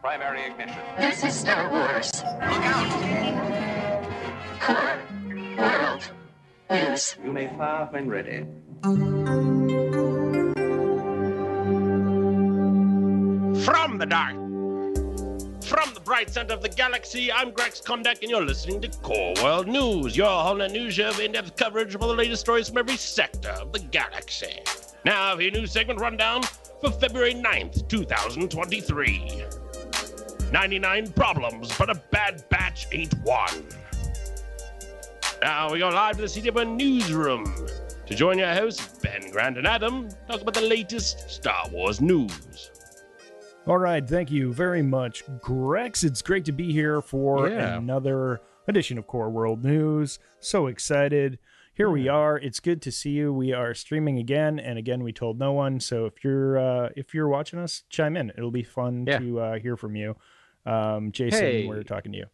Primary ignition. This is Star Wars. Look out! Core World News. You may fire when ready. From the dark, from the bright center of the galaxy, I'm Grex Kondak, and you're listening to Core World News, your whole net news show of in-depth coverage of all the latest stories from every sector of the galaxy. Now, for your news segment rundown for February 9th, 2023. 99 problems, but a bad batch ain't one. Now we go live to the CW newsroom to join your hosts, Ben Grant and Adam, talk about the latest Star Wars news. All right, thank you very much, Grex. It's great to be here for Yeah. another edition of Core World News. So excited. Here we are. It's good to see you. We are streaming again, and again, we told no one. So if you're uh, if you're watching us, chime in. It'll be fun Yeah. to uh, hear from you. Um, Jason, Hey. we're talking to you.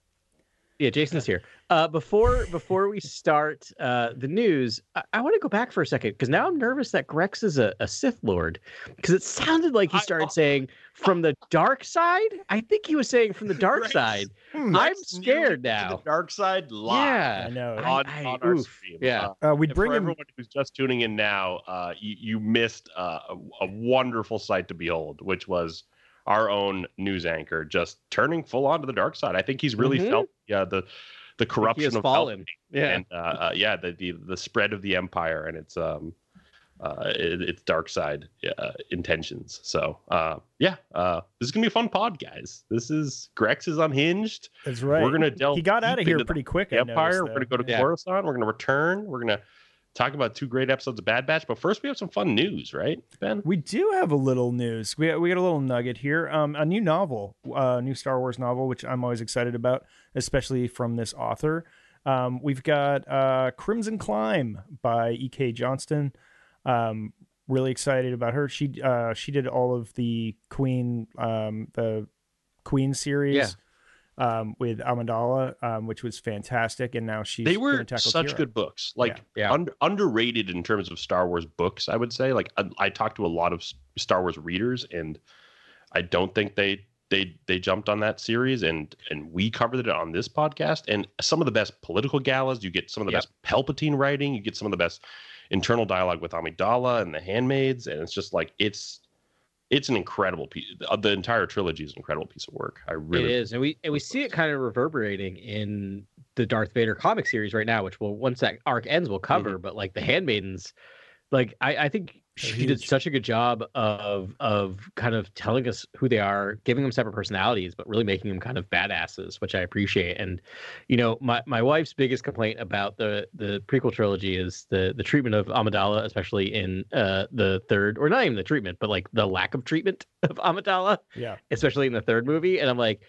Yeah, Jason is here. Uh, before before we start uh, the news, I, I want to go back for a second because now I'm nervous that Grex is a, a Sith Lord because it sounded like he I- started saying from the dark side. I think he was saying from the dark Grex. side. Hmm. I'm scared now. The dark side live. Yeah, I know. On, I- on our oof, stream. yeah. Uh, Uh, we'd and bring for him. everyone who's just tuning in now, uh, you, you missed uh, a, a wonderful sight to behold, which was our own news anchor just turning full on to the dark side. I think he's really Mhm. felt yeah the the he corruption has of fallen. Palpatine Yeah, and uh, uh, yeah the, the the spread of the empire and its um uh it, its dark side uh, intentions. So uh yeah, uh this is gonna be a fun pod, guys. This is Grex is unhinged. That's right. We're gonna delve. he got out of here pretty quick. I Empire. noticed, We're going to go to Yeah. Coruscant. We're going to return. We're going to talk about two great episodes of Bad Batch. But first, we have some fun news, right, Ben? We do have a little news. We we got a little nugget here. Um, a new novel, a new Star Wars novel, which I'm always excited about, especially from this author. Um, we've got uh, Crimson Climb by E.K. Johnston. Um, really excited about her. She uh, she did all of the Queen um, the Queen series. Um, with Amidala, um, which was fantastic, and now she's They were such Qi'ra. good books, like Yeah. un- underrated in terms of Star Wars books. I would say, like I, I talked to a lot of Star Wars readers, and I don't think they they they jumped on that series, and and we covered it on this podcast. And some of the best political galas, you get some of the Yep. best Palpatine writing, you get some of the best internal dialogue with Amidala and the Handmaids, and it's just like it's it's an incredible piece. The, uh, the entire trilogy is an incredible piece of work. I really it is, and we and we see it kind of reverberating in the Darth Vader comic series right now, which will once that arc ends, we'll cover. Mm-hmm. But like the Handmaidens, like I, I think She did such a good job of of kind of telling us who they are, giving them separate personalities, but really making them kind of badasses, which I appreciate. And you know, my, my wife's biggest complaint about the the prequel trilogy is the the treatment of Amidala, especially in uh the third, or not even the treatment, but like the lack of treatment of Amidala Yeah, especially in the third movie. And I'm like,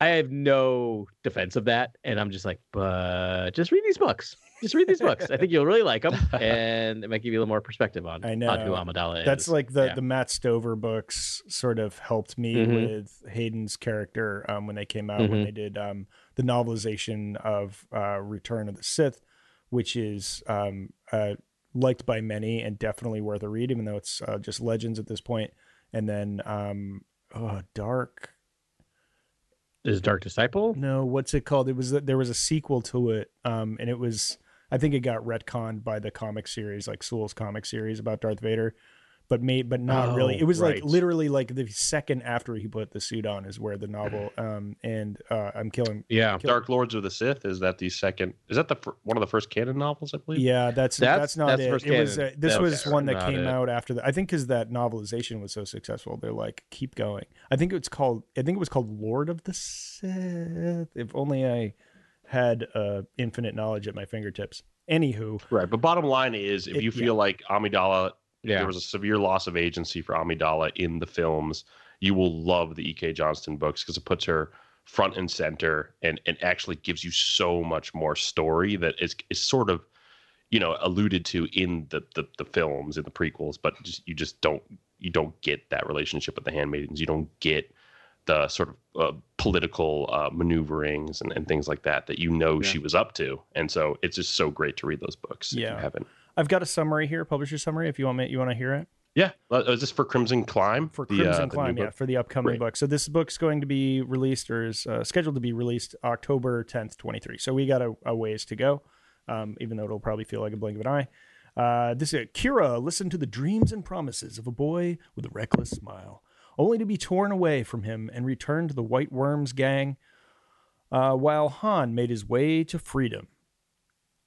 I have no defense of that. And I'm just like, but just read these books. Just read these books. I think you'll really like them, and it might give you a little more perspective on, I on who know. Amidala is. that's like the Yeah. the Matt Stover books sort of helped me Mhm. with Hayden's character um, when they came out when Mhm. they did um, the novelization of uh, Return of the Sith, which is um, uh, liked by many and definitely worth a read, even though it's uh, just legends at this point. And then um, oh, Dark. is Dark Disciple. No, what's it called? It was there was a sequel to it, um, and it was I think it got retconned by the comic series, like Soule's comic series about Darth Vader, but made but not really. Oh, It was right. like literally like the second after he put the suit on is where the novel um and uh, I'm killing. Yeah, Kill- Dark Lords of the Sith is that the second? Is that the fir- one of the first canon novels? I believe. Yeah, that's that's, That's- not that's it. first It was uh, this Okay, was one that came it. out after the. I think because that novelization was so successful, they're like keep going. I think it's called. I think it was called Lord of the Sith. If only I had uh, infinite knowledge at my fingertips. Anywho, Right, but bottom line is, if It- you yeah. feel like Amidala, yeah. there was a severe loss of agency for Amidala in the films, you will love the E.K. Johnston books because it puts her front and center and and actually gives you so much more story that is is sort of you know alluded to in the the, the films in the prequels, but just you just don't you don't get that relationship with the handmaidens. You don't get the sort of uh, political uh, maneuverings and, and things like that that you know she was up to, and so it's just so great to read those books. if Yeah. you haven't. I've got a summary here, publisher summary. If you want me, you want to hear it. Yeah, uh, is this for Crimson Climb? for Crimson uh, the new Climb, yeah, for the upcoming Great. book. So this book's going to be released or is uh, scheduled to be released October 10th, 23. So we got a, a ways to go, um, even though it'll probably feel like a blink of an eye. Uh, this is Qi'ra listened to the dreams and promises of a boy with a reckless smile, only to be torn away from him and returned to the White Worms gang, uh, while Han made his way to freedom.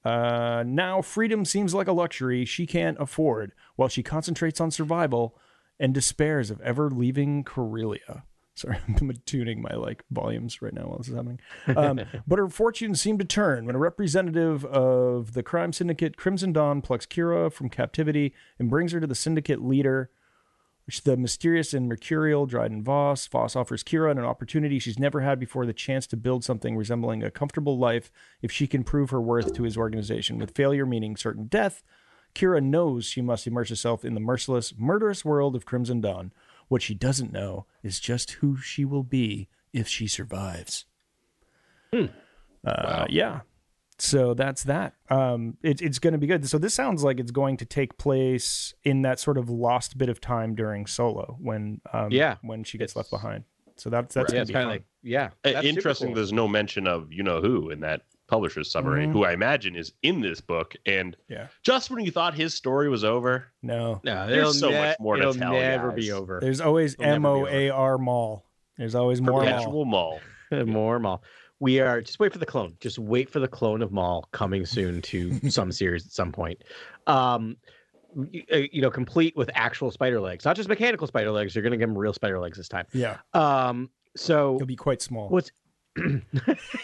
Uh, now freedom seems like a luxury she can't afford, while she concentrates on survival and despairs of ever leaving Corellia. Sorry, I'm tuning my like volumes right now while this is happening. Um, but her fortunes seem to turn when a representative of the crime syndicate Crimson Dawn plucks Qi'ra from captivity and brings her to the syndicate leader, which the mysterious and mercurial Dryden Voss. Voss offers Qi'ra an opportunity she's never had before the chance to build something resembling a comfortable life if she can prove her worth to his organization, with failure meaning certain death. Qi'ra knows she must immerse herself in the merciless, murderous world of Crimson Dawn. What she doesn't know is just who she will be if she survives. Hmm. Uh, Yeah. So that's that. Um, it, it's going to be good. So this sounds like it's going to take place in that sort of lost bit of time during Solo when um, Yeah. when she gets It's- left behind. So that's that's yeah, gonna it's be kind of like yeah. That's Interesting. cool. There's no mention of you know who in that publisher's summary, Mhm. who I imagine is in this book. And Yeah. just when you thought his story was over, no. No, There's it'll so ne- much more to it'll tell, never guys. be over. There's always It'll never M be O over. A R Mall. There's always more Mall. perpetual mall. More Maul. We are just wait for the clone. Just wait for the clone of Maul coming soon to some series at some point. Um, y- uh, you know, complete with actual spider legs, not just mechanical spider legs. You're gonna give them real spider legs this time. Yeah, Um, so it'll be quite small. what's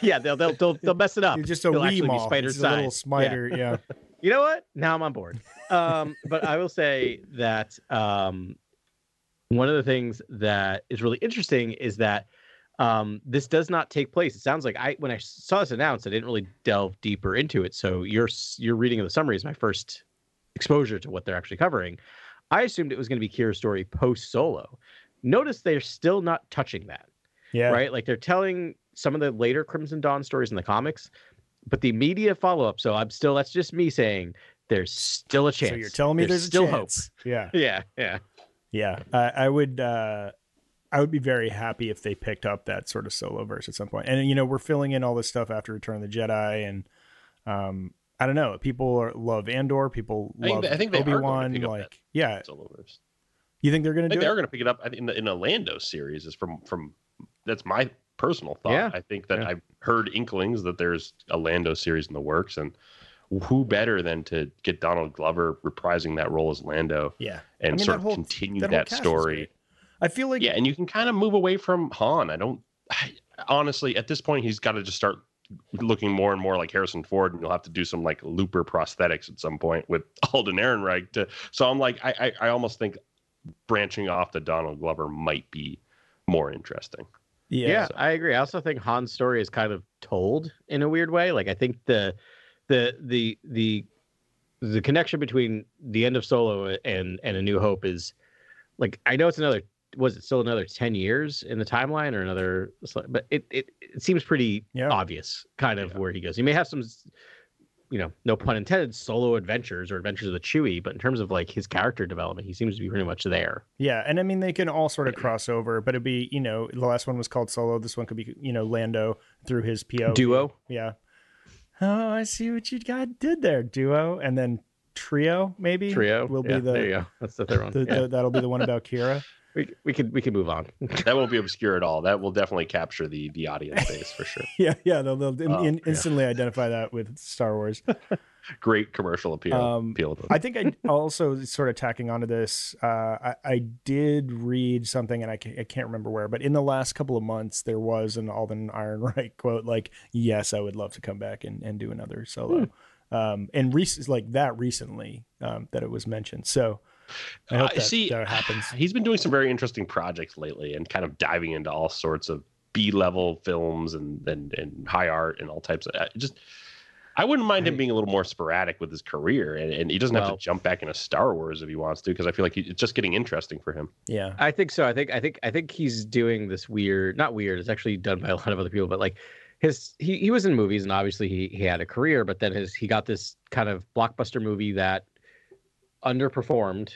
yeah, they'll they'll they'll, they'll mess it up. You're just a It'll wee mall. spider It's a little spider. Yeah. You know what? Now I'm on board. Um, but I will say that um, one of the things that is really interesting is that um, this does not take place. It sounds like I when I saw this announced, I didn't really delve deeper into it. So your your reading of the summary is my first exposure to what they're actually covering. I assumed it was going to be Qi'ra's story post Solo. Notice they're still not touching that Yeah. right? Like they're telling some of the later Crimson Dawn stories in the comics, but the media follow up. So I'm still that's just me saying there's still a chance. So you're telling me there's, still a chance. Yeah. Yeah, yeah. Yeah, I, I would. Uh, I would be very happy if they picked up that sort of solo verse at some point. And you know, we're filling in all this stuff after Return of the Jedi, and um, I don't know. People are, love Andor. People I think love they- I think they are Obi going to Wan. pick Like, that. yeah, Soloverse. you think they're going to think do they are it? going to pick it up I think, in the in a Lando series. Is from from that's my personal thought. Yeah. I think that Yeah. I've heard inklings that there's a Lando series in the works, and who better than to get Donald Glover reprising that role as Lando Yeah, and I mean, sort of whole- continue that that, whole cast is story. Great. I feel like Yeah, and you can kind of move away from Han. I don't I, honestly at this point he's got to just start looking more and more like Harrison Ford, and you'll have to do some like looper prosthetics at some point with Alden Ehrenreich. To so I'm like I I, I almost think branching off to Donald Glover might be more interesting. yeah, Yeah, I agree. I also think Han's story is kind of told in a weird way. Like I think the the the the the connection between the end of Solo and and A New Hope is like I know it's another was it still another 10 years in the timeline or another but it it, it seems pretty Yeah. obvious kind of where he goes. He may have some you know, no pun intended, solo adventures or adventures of the Chewie, but in terms of like his character development, he seems to be pretty much there. Yeah, and I mean they can all sort of cross over, but it'd be you know the last one was called Solo. This one could be you know Lando through his PO Duo. Yeah. Oh, I see what you got did there, duo, and then trio maybe Trio will Yeah, be the, there you go. That's the third one. the, Yeah. the that'll be the one about Qi'ra. We, we could we could move on. That won't be obscure at all. That will definitely capture the the audience base for sure. yeah, yeah, they'll, they'll in- Oh, in- yeah. instantly identify that with Star Wars. Great commercial appeal. Um, appeal to them. I think I also sort of tacking onto this. Uh, I, I did read something, and I can't, I can't remember where, but in the last couple of months, there was an Alden Ehrenreich quote like, "Yes, I would love to come back and, and do another solo." Um, and rec- like that recently um, that it was mentioned. So I hope Uh, that, see, that happens. He's been doing some very interesting projects lately and kind of diving into all sorts of B level films and, and and high art and all types of uh, just. I wouldn't mind him being a little more sporadic with his career, and, and he doesn't have to jump back into Star Wars if he wants to, because I feel like he, it's just getting interesting for him. Yeah, I think so. I think I think I think he's doing this weird, not weird. It's actually done by a lot of other people, but like his he he was in movies and obviously he he had a career, but then his he got this kind of blockbuster movie that underperformed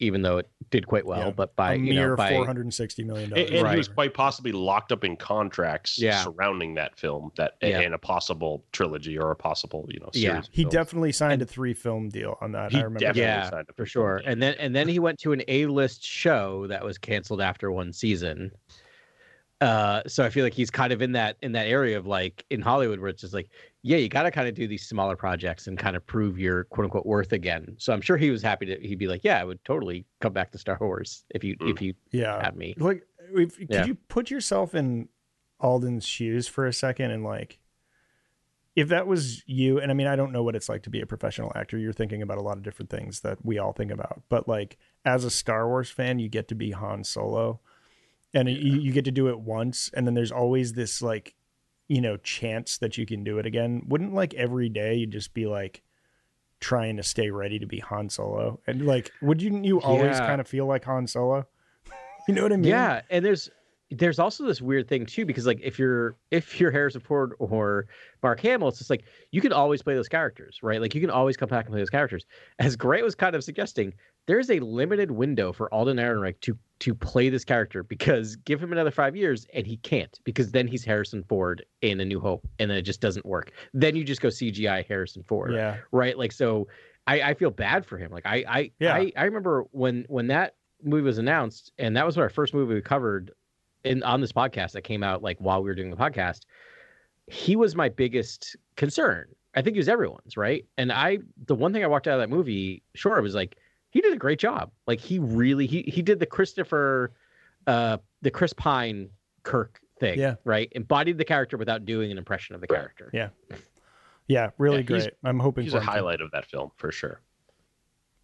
even though it did quite well. Yeah, But by a you know mere by four hundred and sixty million And, dollars. and he was quite possibly locked up in contracts Yeah. surrounding that film, that Yeah. and a possible trilogy or a possible, you know, series. Yeah. He films. definitely signed a three film deal on that. He I remember. definitely. Yeah, signed up for for sure. something. And then and then he went to an A list show that was canceled after one season. Uh, so I feel like he's kind of in that in that area of like in Hollywood where it's just like, yeah, you got to kind of do these smaller projects and kind of prove your quote unquote worth again. So I'm sure he was happy to he'd be like, yeah, I would totally come back to Star Wars if you Mm. if you Yeah. had me. Like, if, could Yeah. you put yourself in Alden's shoes for a second and like, if that was you, and I mean, I don't know what it's like to be a professional actor. You're thinking about a lot of different things that we all think about, but like as a Star Wars fan, you get to be Han Solo, and you, you get to do it once, and then there's always this like, you know, chance that you can do it again. Wouldn't like every day you just be like trying to stay ready to be Han Solo, and like, would you you always Yeah. kind of feel like Han Solo? you know what I mean? Yeah, and there's there's also this weird thing too because like if you're if you're Harrison Ford or Mark Hamill, it's just like you can always play those characters, right? Like you can always come back and play those characters. As Grant was kind of suggesting, there's a limited window for Alden Ehrenreich to to play this character because give him another five years and he can't because then he's Harrison Ford in A New Hope and then it just doesn't work. Then you just go CGI Harrison Ford Yeah. right? Like so, I, I feel bad for him. Like I I, Yeah. I I remember when when that movie was announced, and that was our first movie we covered in on this podcast that came out like while we were doing the podcast. He was my biggest concern. I think he was everyone's, right? And I the one thing I walked out of that movie, sure, was like he did a great job. Like he really he he did the Christopher uh the Chris Pine Kirk thing, Yeah. right? Embodied the character without doing an impression of the character. Yeah. Yeah, really Yeah, great. I'm hoping He's for a him to- highlight of that film for sure.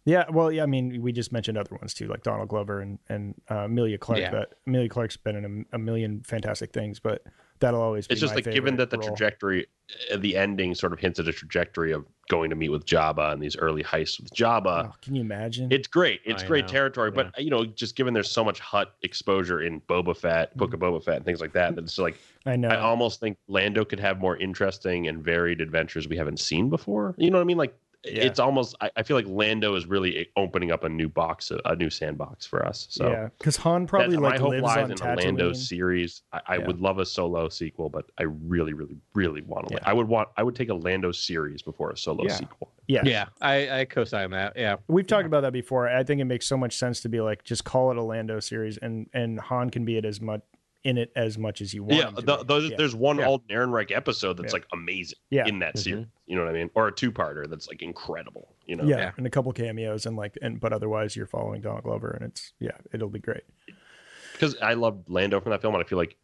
Yeah, well, yeah. I mean, we just mentioned other ones too, like Donald Glover and and uh, Emilia Clarke. Yeah. That Emilia Clarke's been in a, a million fantastic things, but that'll always. Be It's just my like given that the role. trajectory, Uh, the ending sort of hints at a trajectory of going to meet with Jabba and these early heists with Jabba. Oh, can you imagine? It's great. It's I great know, territory, but you know, just given there's so much Hutt exposure in Boba Fett, mm-hmm. Book of Boba Fett, and things like that, that it's like I know. I almost think Lando could have more interesting and varied adventures we haven't seen before. You know what I mean? Like Yeah. it's almost. I, I feel like Lando is really opening up a new box, a, a new sandbox for us. So yeah, because Han probably that- like my hope lives lies on in a Lando series. I, I Yeah. would love a solo sequel, but I really, really, really want to. Yeah. I would want. I would take a Lando series before a solo Yeah. sequel. Yeah. Yeah, I, I co-sign that. Yeah, We've talked about that before. I think it makes so much sense to be like, just call it a Lando series, and and Han can be it as much in it as much as you want. Yeah, him to the, be. yeah. there's one Yeah. Alden Ehrenreich episode that's Yeah. like amazing Yeah. in that Mhm. series. You know what I mean? Or a two-parter that's like incredible. You know? yeah, Yeah. and a couple cameos and like and but otherwise you're following Donald Glover and it's yeah it'll be great. because I love Lando from that film, and I feel like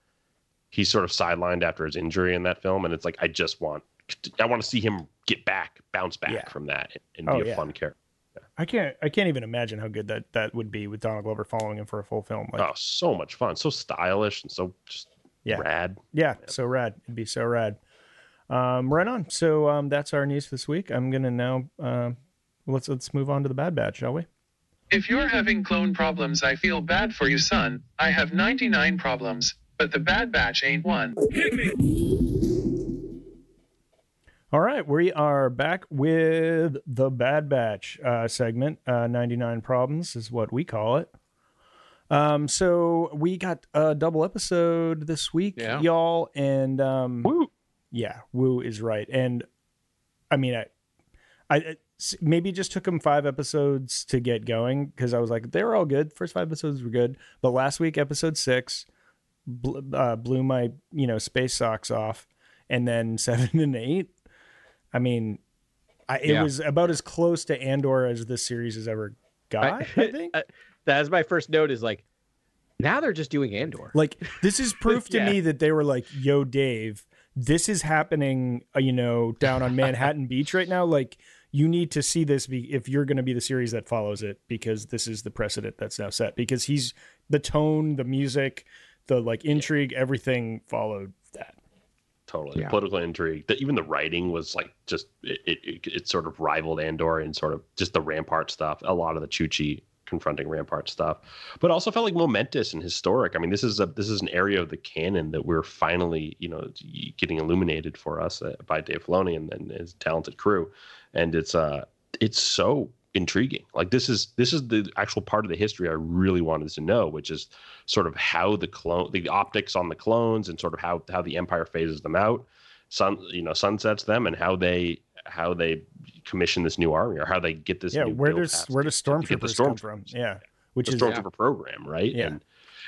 he's sort of sidelined after his injury in that film, and it's like I just want, I want to see him get back, bounce back Yeah. from that, and Oh, be a yeah. fun character. I can't I can't even imagine how good that that would be with Donald Glover following him for a full film. Like oh, so much fun, so stylish, and so just Yeah. rad. yeah, yeah, so rad. It'd be so rad. Um, right on. So um, that's our news for this week. I'm gonna now uh, let's let's move on to the Bad Batch, shall we? If you're having clone problems, I feel bad for you, son. I have 99 problems, but the Bad Batch ain't one. All right, we are back with the Bad Batch uh, segment. Uh, 99 Problems is what we call it. Um, so we got a double episode this week, Yeah. y'all, and um, Woo! yeah, Woo is right. And I mean, I, I it- maybe it just took them five episodes to get going because I was like, they were all good. First five episodes were good, but last week, episode six, bl- uh, blew my you know space socks off, and then seven and eight. I mean, I, it Yeah. was about as close to Andor as this series has ever got. I, think. I- that's my first note. Is like now they're just doing Andor. Like this is proof to Yeah. me that they were like, "Yo, Dave, this is happening." Uh, you know, down on Manhattan Beach right now. Like, you need to see this be, if you're going to be the series that follows it, because this is the precedent that's now set. Because he's the tone, the music, the like intrigue, everything followed that. Totally, Yeah. political intrigue. that even the writing was like just it, it, it, sort of rivaled Andor and sort of just the Rampart stuff. A lot of the Chuchi confronting Rampart stuff, but also felt like momentous and historic. I mean, this is a this is an area of the canon that we're finally you know getting illuminated for us uh, by Dave Filoni and, and his talented crew, and it's uh it's so intriguing. Like this is this is the actual part of the history I really wanted to know, which is sort of how the clone, the optics on the clones, and sort of how how the Empire phases them out, sun you know sunsets them, and how they how they commission this new army or how they get this. yeah, new where does where does to get the stormtroopers come from? Yeah, which the is stormtrooper program, right? Yeah. And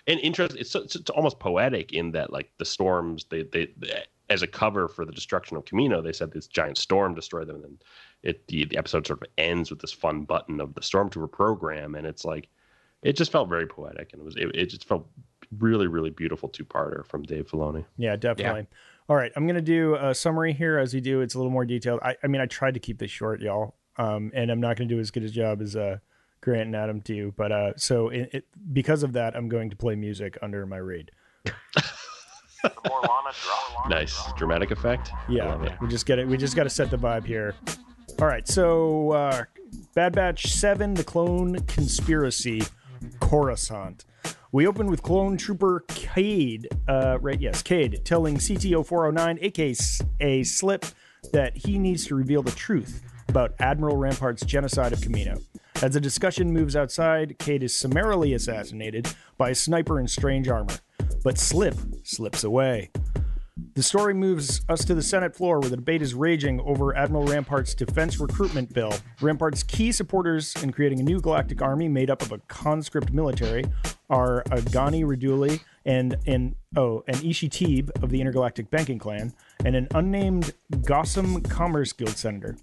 and interest. It's, it's it's almost poetic in that like the storms they, they they as a cover for the destruction of Kamino, they said this giant storm destroyed them, and then it the, the episode sort of ends with this fun button of the stormtrooper program, and it's like it just felt very poetic, and it was it, it just felt really really beautiful two parter from Dave Filoni. Yeah, definitely. All right, I'm gonna do a summary here as we do. It's a little more detailed. I, I mean, I tried to keep this short, y'all, um, and I'm not gonna do as good a job as uh, Grant and Adam do. But uh, so it, it, because of that, I'm going to play music under my read. Nice dramatic effect. Yeah, we just get it. We just got to set the vibe here. All right, so uh, Bad Batch Seven: The Clone Conspiracy, Coruscant. We open with clone trooper Cade, uh, right? Yes, Cade, telling CTO 409, aka Slip, that he needs to reveal the truth about Admiral Rampart's genocide of Kamino. As the discussion moves outside, Cade is summarily assassinated by a sniper in strange armor, but Slip slips away. The story moves us to the Senate floor where the debate is raging over Admiral Rampart's defense recruitment bill. Rampart's key supporters in creating a new galactic army made up of a conscript military are Agani Raduli and an oh an Ishi Tib of the Intergalactic Banking Clan and an unnamed Gossam Commerce Guild senator.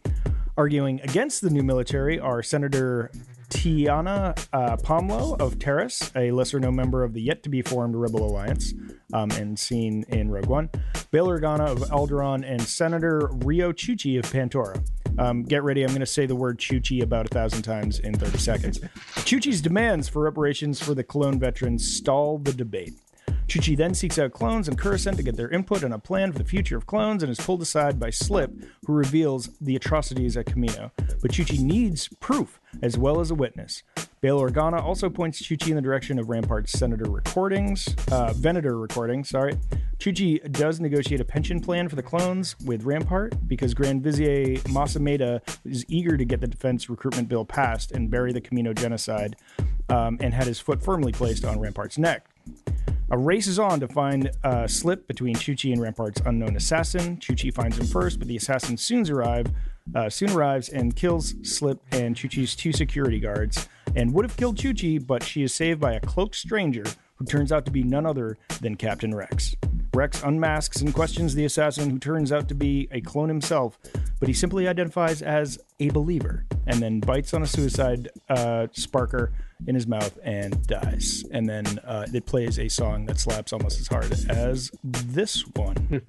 Arguing against the new military are Senator Tiana uh, Pamlo of Taris, a lesser known member of the yet to be formed Rebel Alliance, um, and seen in Rogue One, Bail Organa of Alderaan, and Senator Riyo Chuchi of Pantora. Um, get ready, I'm going to say the word Chuchi about a thousand times in 30 seconds. Chuchi's demands for reparations for the clone veterans stall the debate. Chuchi then seeks out clones and Coruscant to get their input on a plan for the future of clones and is pulled aside by Slip, who reveals the atrocities at Kamino. But Chuchi needs proof as well as a witness. Bail Organa also points Chuchi in the direction of Rampart's Senator recordings, uh, Venator recordings, sorry. Chuchi does negotiate a pension plan for the clones with Rampart because Grand Vizier Mas Amedda is eager to get the defense recruitment bill passed and bury the Kamino genocide um, and had his foot firmly placed on Rampart's neck. A race is on to find a slip between Chuchi and Rampart's unknown assassin. Chuchi finds him first, but the assassin soon arrive, uh, soon arrives and kills Slip and Chuchi's two security guards, and would have killed Chuchi, but she is saved by a cloaked stranger who turns out to be none other than Captain Rex. Rex unmasks and questions the assassin, who turns out to be a clone himself, but he simply identifies as a believer, and then bites on a suicide uh, sparker in his mouth and dies. And then uh, it plays a song that slaps almost as hard as this one.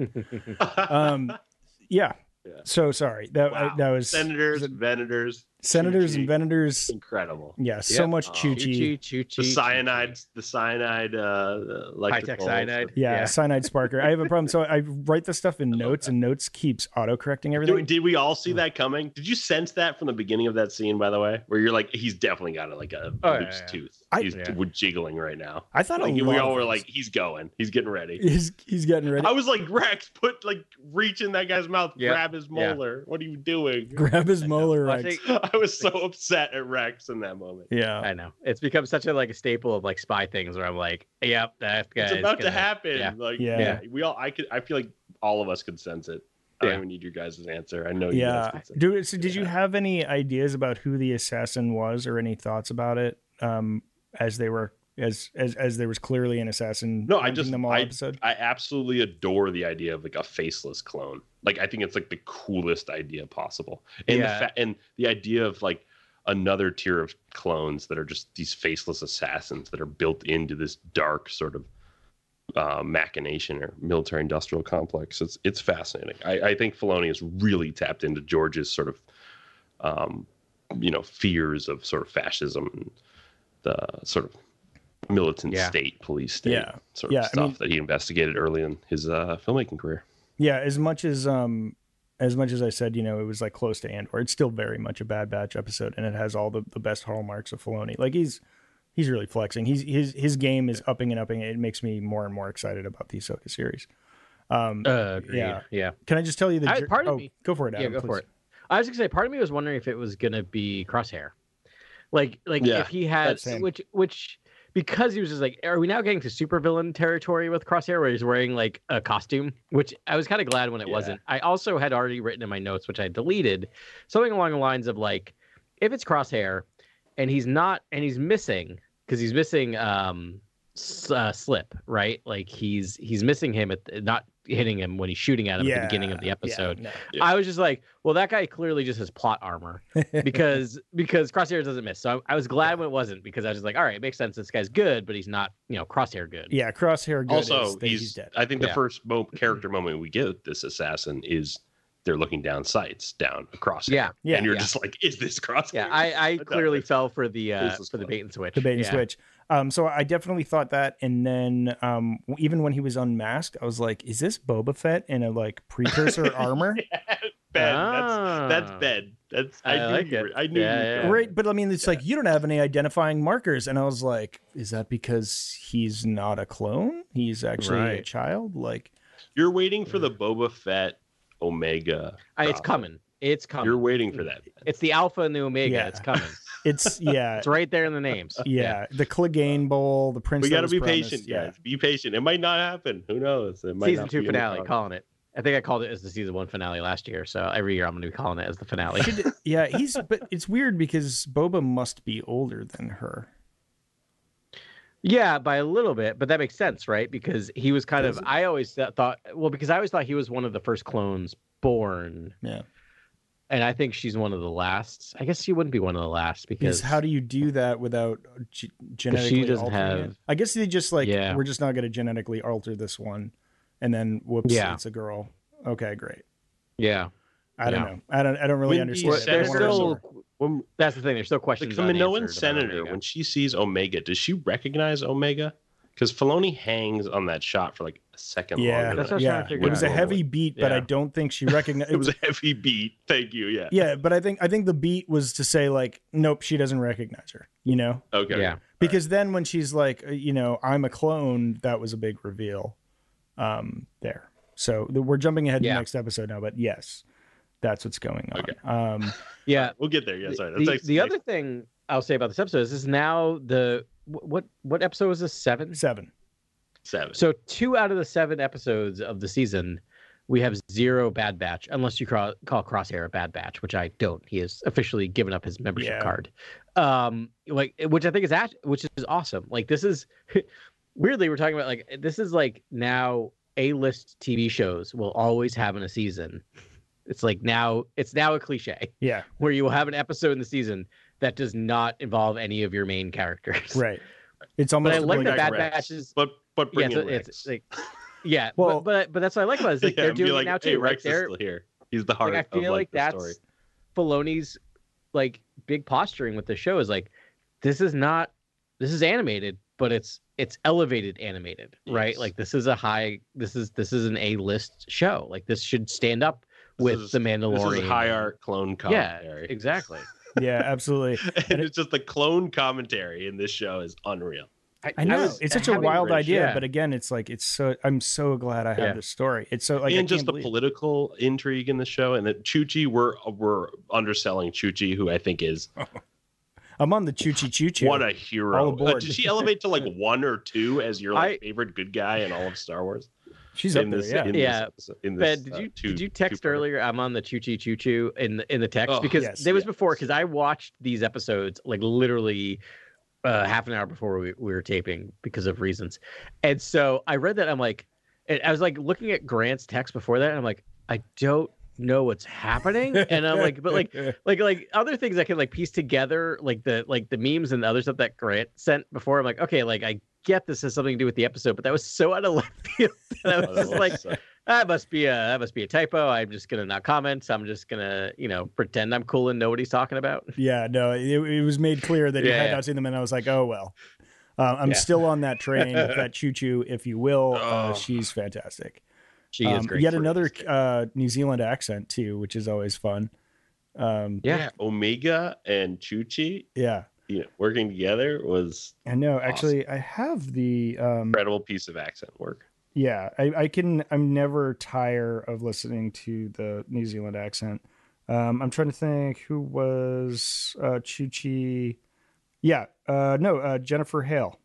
um, yeah. So sorry. That Wow. that was senators, venators, senators Chuchi. and venators. incredible. Yeah, so Yep. much Oh. Chuchi. Choo The cyanide, the cyanide, uh, High tech cyanide. Yeah, cyanide sparker. I have a problem. So I write the stuff in notes, and notes keeps auto correcting everything. Did, did we all see that coming? Did you sense that from the beginning of that scene? By the way, where you're like, he's definitely got a, like a Oh, loose yeah. tooth. I- he's Yeah. jiggling right now. I thought Like, we all were like, he's going, he's getting ready. he's he's getting ready. I was like, Rex, put like reach in that guy's mouth, Yeah. grab his Yeah. molar. What are you doing? Grab his molar. I Rex. think I was so upset at Rex in that moment. Yeah. I know it's become such a like a staple of like spy things where I'm like, yep, that guy. It's about to gonna- happen. yeah. Like, Yeah. yeah. we all. I could. I feel like all of us could sense it. I don't Yeah. even need your guys' answer. I know you guys Yeah. could sense it. Do, so did you have any ideas about who the assassin was, or any thoughts about it? Um, as they were as as as there was clearly an assassin. No, I just them all I, episode. I absolutely adore the idea of like a faceless clone. Like I think it's like the coolest idea possible. And Yeah. the fa- and the idea of like another tier of clones that are just these faceless assassins that are built into this dark sort of uh, machination or military industrial complex. It's it's fascinating. I, I think Filoni has really tapped into George's sort of um, you know fears of sort of fascism and the sort of militant Yeah. state, police state Yeah. sort of Yeah, I stuff mean- that he investigated early in his uh, filmmaking career. Yeah, as much as um as much as I said, you know, it was like close to Andor, it's still very much a Bad Batch episode, and it has all the, the best hallmarks of Filoni. Like he's he's really flexing. He's his his game is upping and upping. It makes me more and more excited about the Ahsoka series. Um, Uh, agreed. Yeah. yeah. can I just tell you the I- part of oh, me- go for it, Yeah, go please. for it. I was gonna say, part of me was wondering if it was gonna be Crosshair Like like Yeah, if he had that's him. which which because he was just like, are we now getting to supervillain territory with Crosshair where he's wearing like a costume? Which I was kind of glad when it Yeah. wasn't. I also had already written in my notes, which I deleted, something along the lines of like, if it's Crosshair and he's not and he's missing because he's missing um uh, slip right like he's he's missing him at the, not hitting him when he's shooting at him at the beginning of the Yeah, episode no. Yeah. I was just like, well, that guy clearly just has plot armor because because Crosshair doesn't miss. So I, I was glad when it wasn't because I was just like, all right, it makes sense. This guy's good, but he's not, you know, Crosshair good. yeah, crosshair good also, is he's, he's dead. I think the first mo- character moment we get this assassin is they're looking down sights down across. Yeah, Yeah, and you're yeah. just like, is this cross? yeah. I, I clearly fell for the uh, for the bait and switch. the bait and Yeah. switch. Um, so I definitely thought that, and then um, even when he was unmasked, I was like, "Is this Boba Fett in a like precursor armor?" Ben, Ah. that's that's Ben. That's I, I knew like you it. were- I knew Yeah, you yeah. Right, but I mean, it's like you don't have any identifying markers, and I was like, "Is that because he's not a clone? He's actually a child?" Like, You're waiting for the Boba Fett Omega. I- it's coming. It's coming. You're waiting for that. It's the alpha and the omega. Yeah. It's coming. it's yeah, It's right there in the names. yeah, the Clegane Bowl, the Prince. we got to be promised, patient, yeah. guys. Be patient. It might not happen. Who knows? It might Season not two be in the finale, calling it. I think I called it as the season one finale last year. So every year I'm going to be calling it as the finale. Should- yeah, he's but it's weird because Boba must be older than her. Yeah, by a little bit, but that makes sense, right? Because he was kind Does of. it? I always thought, well, because I always thought he was one of the first clones born, Yeah, and I think she's one of the last. I guess she wouldn't be one of the last because because how do you do that without g- genetically doesn't altering it? have- I guess they just like Yeah. we're just not going to genetically alter this one, and then whoops, Yeah. it's a girl. Okay, great. yeah, I don't Yeah. know. I don't. I don't really When understand. it. I there's still. When That's the thing. There's still the questions. Kaminoan unanswered about senator, when she sees Omega, does she recognize Omega? Because Filoni hangs on that shot for like a second Yeah, longer. That's than what yeah. trying to figure It was a heavy beat, but I don't think she recognized. It was a heavy beat. Thank you. Yeah. yeah, but I think I think the beat was to say like, nope, she doesn't recognize her. You know, Okay. Yeah, because then when she's like, uh, you know, I'm a clone, that was a big reveal. Um, there. So the, we're jumping ahead to the next episode now, but yes, that's what's going on. Okay. Um, yeah. We'll get there. Yeah. Sorry. the, That's the other thing I'll say about this episode is this is now the what what episode was this seven? seven. Seven. So two out of the seven episodes of the season, we have zero Bad Batch, unless you call, call Crosshair a Bad Batch, which I don't. He has officially given up his membership Yeah. card, um, like which I think is act, which is awesome. Like this is weirdly we're talking about like this is like now a list TV shows will always have in a season. It's like now it's now a cliche Yeah, where you will have an episode in the season that does not involve any of your main characters. right. It's almost. But I like the Bad. Batch is but but yeah, bring so in it's Rex. like yeah, Well- but, but but that's what I like about it. Is like Yeah, they're doing like, it now too. Hey, right? Rex is They're still here. He's the heart like I of feel like the that's story. Filoni's like big posturing with the show is like this is not this is animated, but it's it's elevated animated, right? Like this is a high this is this is an A list show. Like this should stand up with is- the This Mandalorian. is high art clone commentary. Yeah, exactly. yeah, absolutely. and it's just the clone commentary in this show is unreal. I know was it's such a having- wild idea, yeah. but again, it's like it's so. I'm so glad I have Yeah. this story. It's so like I and just the believe- political intrigue in the show, and that Chuchi, we're we're underselling Chuchi, who I think is I'm on the choo choo choo choo. what a All hero. aboard. Uh, did she elevate to like one or two as your like, I- favorite good guy in all of Star Wars? She's up in there, this, yeah. in Yeah. This, in this, Ben, did uh, you two- did you text earlier? I'm on the choo choo choo choo in the in the text Oh, because yes, there was yes. before because I watched these episodes like literally uh, half an hour before we, we were taping because of reasons, and so I read that I'm like, I was like looking at Grant's text before that, and I'm like, I don't know what's happening, and I'm like, but like like like other things I can like piece together, like the like the memes and the other stuff that Grant sent before. I'm like, okay, like I get this has something to do with the episode, but that was so out of left field that I Oh, was just was like, so- that must be a that must be a typo. I'm just gonna not comment. I'm just gonna you know pretend I'm cool and know what he's talking about. Yeah, no, it, it was made clear that he Yeah, had yeah. not seen them, and I was like, oh well. Uh, I'm Yeah. still on that train, that choo choo, if you will. Uh, Oh. she's fantastic. She is Um, great. Yet another uh, New Zealand accent too, which is always fun. Um, Yeah. Omega and Chuchi, yeah, you know, working together was I know. Actually, I have the. Um, incredible piece of accent work. Yeah, I, I can. I'm never tire of listening to the New Zealand accent. Um, I'm trying to think who was uh, Chuchi. Yeah, uh, no, uh, Jennifer Hale,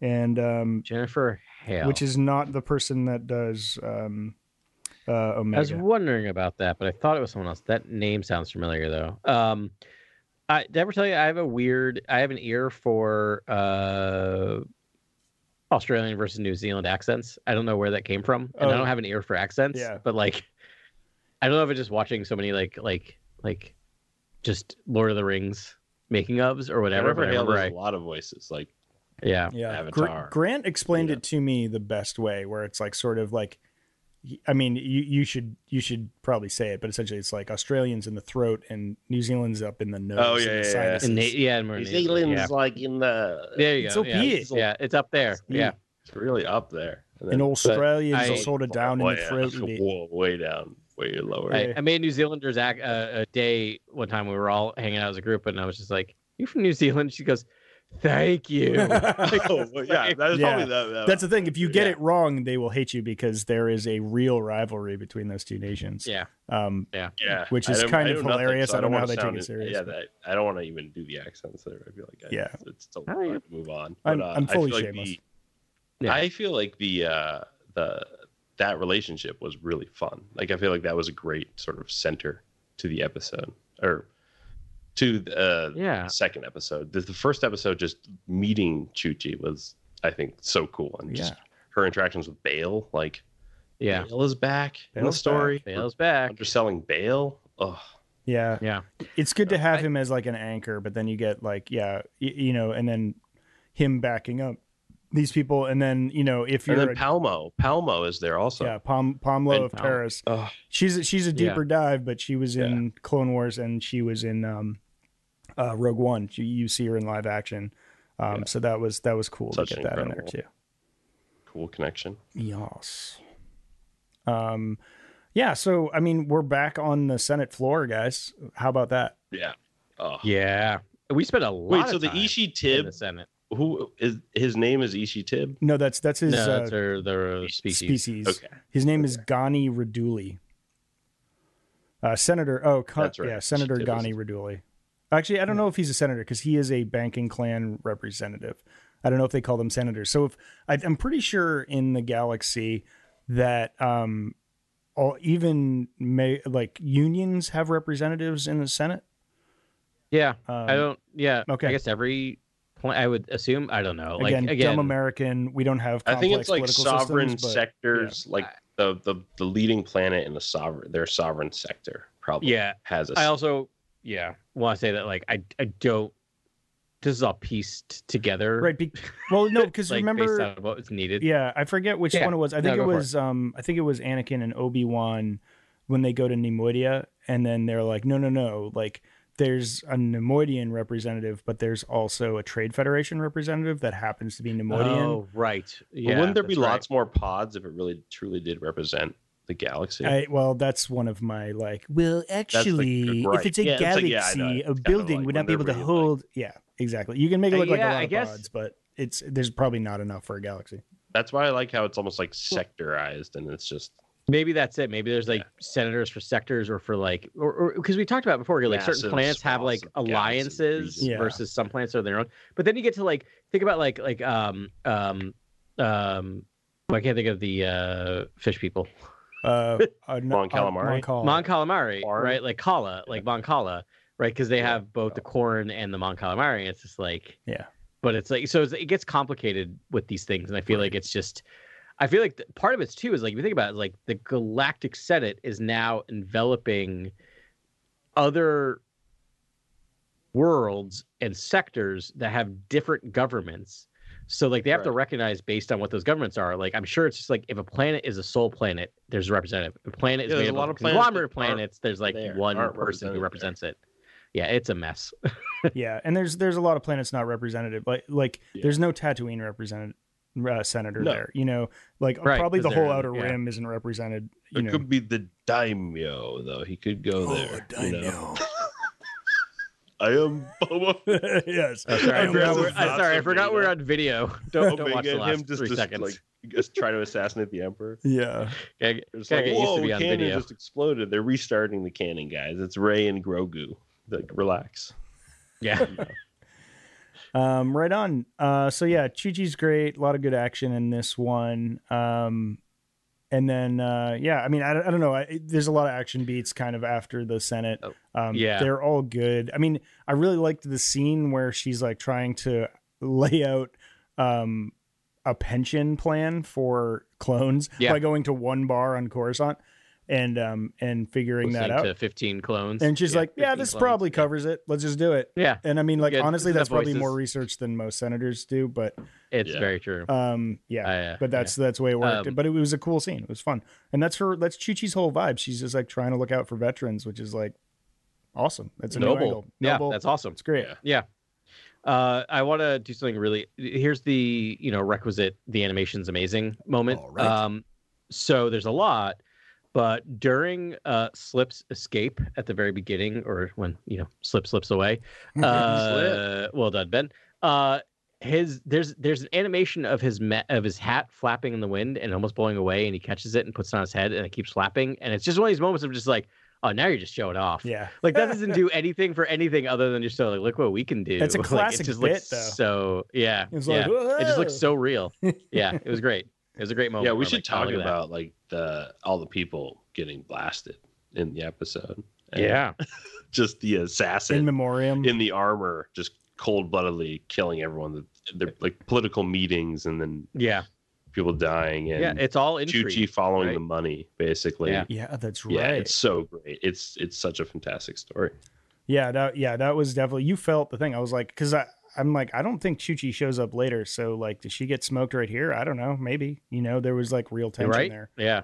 and um, Jennifer Hale. which is not the person that does um, uh, I was wondering about that, but I thought it was someone else. That name sounds familiar though. Um, I did I ever tell you I have a weird. I have an ear for uh, Australian versus New Zealand accents. I don't know where that came from, and I Oh. don't have an ear for accents. Yeah. But like, I don't know if it's just watching so many like like like just Lord of the Rings making ofs or whatever. Jennifer But I Hale remember does I, a lot of voices. Like yeah. yeah, Avatar. Grant explained Yeah. it to me the best way, where it's like sort of like, I mean, you you should you should probably say it, but essentially it's like Australians in the throat and New Zealand's up in the nose. Oh, and yeah, the yeah, yeah. sinuses. Yeah, New nasally, Zealand's Yeah. like in the. There you It's go. up yeah. here. yeah, it's up there. Yeah. It's really up there. And and Australians I- are sort of down in way, the throat. Whoa, way down, way lower. I, I made New Zealanders act uh, a day one time. We were all hanging out as a group, and I was just like, "You from New Zealand?" She goes, "Thank you." oh, well, yeah, that is Yeah. probably that, that- That's the thing. If you get Yeah. it wrong, they will hate you because there is a real rivalry between those two nations. yeah, Um, yeah. yeah, which is kind of know nothing, hilarious. so I don't know wanna how they take it serious, Yeah, that, I don't want to even do the accents there. I feel like I, Yeah. it's still hard yeah. to move on. I'm- uh, I'm I fully feel like shameless. the- Yeah. I feel like the uh, the that relationship was really fun. Like I feel like that was a great sort of center to the episode or to the uh, Yeah. second episode. The, the first episode, just meeting Chuchi was, I think, so cool, and just Yeah. her interactions with Bail, like Yeah. Bail is back in the Bail's story. Bail's back. Underselling Bail. Oh, yeah, Yeah. it's good to have I- him as like an anchor, but then you get like, yeah, y- you know, and then him backing up these people, and then you know, if you're then a, Palmo. Palmo is there also. yeah, Pom Pomlo And of Palmo. Paris, Oh, she's a, she's a Yeah. deeper dive, but she was in Clone Wars and she was in um, uh, Rogue One. You, you see her in live action, um, Yeah. so that was that was cool Such to get that in there too. cool connection. Yes. Um, yeah. So I mean, we're back on the Senate floor, guys. How about that? Yeah. Oh. Yeah. We spent a lot. Wait, of so the time Ishi in Tib, the Senate. who is his name is Ishi Tib? No, that's that's his no, uh, that's their, their species. species. Okay. His name is Ghani Raduli. Uh, Senator. Oh, Con- right. yeah, Senator Tib is Ghani Raduli. Actually, I don't know if he's a senator because he is a banking clan representative. I don't know if they call them senators. So if I, I'm pretty sure in the galaxy that um, all even may like unions have representatives in the Senate. Yeah. Um, I don't. Yeah. okay. I guess every. pla- I would assume. I don't know. Like again, again. dumb American. We don't have. I think it's like sovereign systems, but- sectors, like the, the the leading planet in the sovereign their sovereign sector probably yeah. has a I also. Yeah. Want to say that like I I don't. This is all pieced together. Right. Be, well, no, because like, remember, based on what was needed. Yeah, I forget which Yeah. one it was. I think go it for it. was um I think it was Anakin and Obi-Wan when they go to Neimoidia and then they're like, no, no, no, like there's a Neimoidian representative, but there's also a Trade Federation representative that happens to be Neimoidian. Oh, right. But Yeah. wouldn't there be right. lots more pods if it really truly did represent the galaxy? I, well, that's one of my like. Well, the actually, gripe. if it's a Yeah, it's like, galaxy, yeah, I know. It's a building like would not be able to whenever you, like- hold. Yeah, exactly. You can make it Uh, look like a lot I of guess- pods, but it's there's probably not enough for a galaxy. That's why I like how it's almost like sectorized and it's just Maybe that's it. Maybe there's like senators for sectors or for like, or because we talked about before, like certain Massive planets have like swaths of galaxy alliances. Yeah. versus some planets are their own. But then you get to like think about like like um um um. I can't think of the uh, fish people. Uh, uh, Mon Calamari? uh, Mon Cal- Mon Calamari, right? Like Kala, like Mon Cala, right? Because they Yeah. have both the Quarren and the Mon Calamari. It's just like, Yeah. But it's like so it's, it gets complicated with these things, and I feel like it's just, I feel like th- part of it too is like if you think about it, like the Galactic Senate is now enveloping other worlds and sectors that have different governments. So like they have to recognize based on what those governments are. Like I'm sure it's just like if a planet is a sole planet, there's a representative. If a planet is Yeah, there's made a lot of of planets that conglomerate aren't planets, there's like there, one person who represented there. represents it. Yeah, it's a mess. yeah, and there's there's a lot of planets not representative. Like like Yeah. there's no Tatooine represented uh, senator No. there. You know, like Right, probably the whole outer yeah. rim isn't represented. You it know, could be the daimyo though. He could go Oh, there. you know? I am Boba. yes. Oh, sorry, I forgot we're, I'm sorry, I forgot we're on video. Don't, don't watch the last him just, three just, seconds. like just try to assassinate the emperor. Yeah. Gotta, It's gotta like, get used whoa, to be on cannon video. just exploded. They're restarting the cannon, guys. It's Ray and Grogu. Like, relax. Yeah. Um, right on. Uh, so yeah, Chi Chi's great. A lot of good action in this one. Um, and then uh, yeah, I mean, I, don't- I don't know. I, there's a lot of action beats kind of after the Senate. Oh, Um, yeah. they're all good. I mean, I really liked the scene where she's like trying to lay out um, a pension plan for clones Yeah. by going to one bar on Coruscant and um, and figuring that out. to 15 clones. And she's like, "Yeah, this clones. probably covers it. Let's just do it." Yeah, And I mean, like honestly, that's probably more research than most senators do. But it's Yeah. very true. um, yeah, I, uh, but that's that's the way it worked. Um, but it was a cool scene. It was fun, and that's her. That's Chuchi's whole vibe. She's just like trying to look out for veterans, which is like awesome. That's a new noble. Yeah, Noble. that's awesome. it's great. Yeah. Yeah. Uh, I want to do something really. Here's the you know requisite. The animation's amazing moment. All right. Um, so there's a lot, but during uh Slip's escape at the very beginning, or when you know Slip slips away. Uh, well done, Ben. Uh, his there's there's an animation of his me- of his hat flapping in the wind and almost blowing away, and he catches it and puts it on his head, and it keeps flapping, and it's just one of these moments of just like, oh, now you're just showing off. Yeah, Like that doesn't do anything for anything other than just so like look what we can do. It's a Like, classic it just bit, looks though. So yeah, It's yeah. like, it just looks so real. Yeah, it was great. It was a great moment. yeah, we should like, oh, talk look at that. about like the all the people getting blasted in the episode. And Yeah, just the assassin in memoriam. in the armor, just cold bloodedly killing everyone. They're like political meetings and then yeah, people dying and yeah. It's all Chuchi intrigue. following right? the money, basically. Yeah. yeah, that's right. Yeah, it's so great. It's it's such a fantastic story. Yeah, that yeah, that was definitely you felt the thing. I was like, because I I'm like, I don't think Chuchi shows up later. So like, does she get smoked right here? I don't know. Maybe you know there was like real tension right? there. Yeah.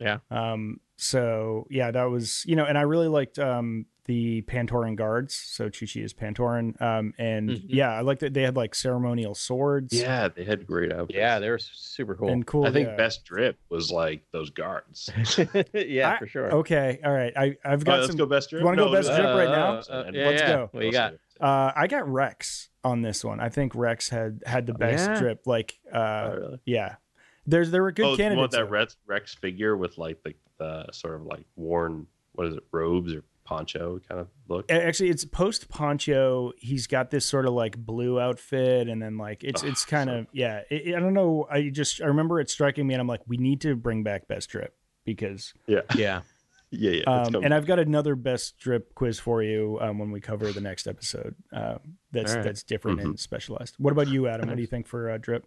Yeah, Um, so yeah, that was you know, and I really liked um the Pantoran guards. So Chuchi is Pantoran. Um, and Mhm. yeah, I like that they had like ceremonial swords. Yeah, they had great outfits. yeah. They were super cool. and cool. I think yeah. best drip was like those guards. yeah, I- for sure. Okay, all right. I I've got right, let's some. go best drip. You wanna go best uh, drip right now? Uh, yeah, Let's yeah. go. What you got? Uh, I got Rex on this one. I think Rex had had the best yeah? drip. Like, uh, Oh, really? yeah. There's there were good oh, you candidates. want that. Rex, Rex figure with like the, the sort of like worn what is it robes or poncho kind of look? Actually, it's post poncho. He's got this sort of like blue outfit, and then like it's Oh, it's kind so- of yeah. It, I don't know. I just I remember it striking me, and I'm like, we need to bring back best Trip because Yeah, Yeah, yeah, yeah. um, and I've got another best drip quiz for you um, when we cover the next episode. Uh, that's All right. that's different Mm-hmm. and specialized. What about you, Adam? What do you think for uh, drip?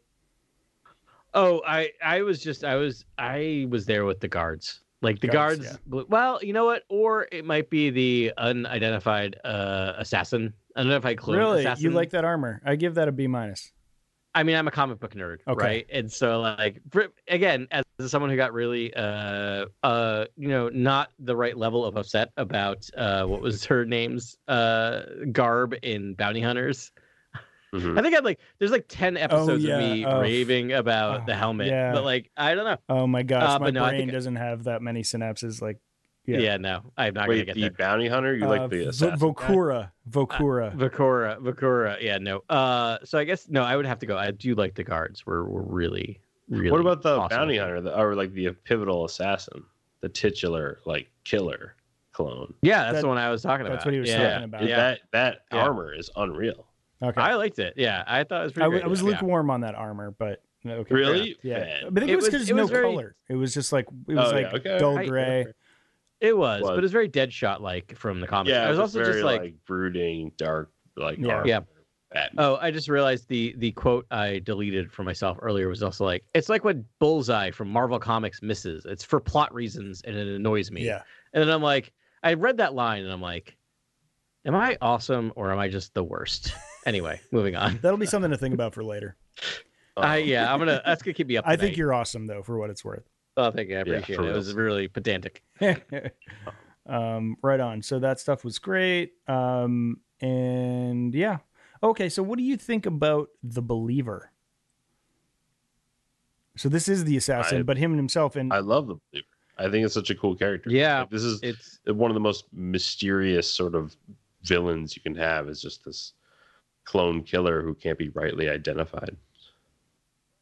Oh, I I was just I was I was there with the guards. Like the Guards, guards, bl- well, you know what? Or it might be the unidentified uh assassin, unidentified clone really, assassin. you like that armor? I give that a B minus. I mean, I'm a comic book nerd, Okay. right? And so, like, for, again, as someone who got really, uh, uh, you know, not the right level of upset about uh, what was her name's uh garb in Bounty Hunters. Mhm. I think I'd like. There's like ten episodes yeah, of me oh, raving about oh, the helmet, yeah. but like, I don't know. Oh my gosh, Uh, my but no, I brain think- doesn't have that many synapses. Like, Yeah, Yeah. no, I'm not gonna Wait, get the there. bounty hunter? You uh, like the V- assassin? guy? Vukorah, Vukorah. Vakura, Vakura, yeah, no. Uh, so I guess no, I would have to go. I do like the guards. We're we're really, really. What about the awesome. bounty hunter, the, or like the pivotal assassin, the titular like killer clone? Yeah, that's That- the one I was talking about. that's what he was yeah. talking about. It- Yeah. That that Yeah. armor is unreal. Okay, I liked it. Yeah, I thought it was pretty. w- great. I was Yeah. lukewarm on that armor, but okay, fair Really? enough. Yeah, but I think It it was was- because it no was very- color. It was just like it was Oh, like yeah, okay. dull I- gray. It was, Was. but it was very Deadshot like from the comics. Yeah, I was it also very, just like, brooding, dark, like Yeah. armor. Yeah. Oh, I just realized the the quote I deleted for myself earlier was also like, it's like what Bullseye from Marvel Comics misses. It's for plot reasons and it annoys me. Yeah, And then I'm like, I read that line and I'm like, am I awesome or am I just the worst? Anyway, moving on. that'll be something to think about for later. I Um, yeah, I'm gonna that's gonna keep me up. I think you're awesome though, for what it's worth. Oh, thank you. I appreciate for it. It was really pedantic. um, right on. So that stuff was great. Um, and yeah. Okay, so what do you think about the believer? So this is the assassin, I- but him and himself and I love the believer. I think it's such a cool character. Yeah, Like, this is It's one of the most mysterious sort of villains you can have. Is just this clone killer who can't be rightly identified.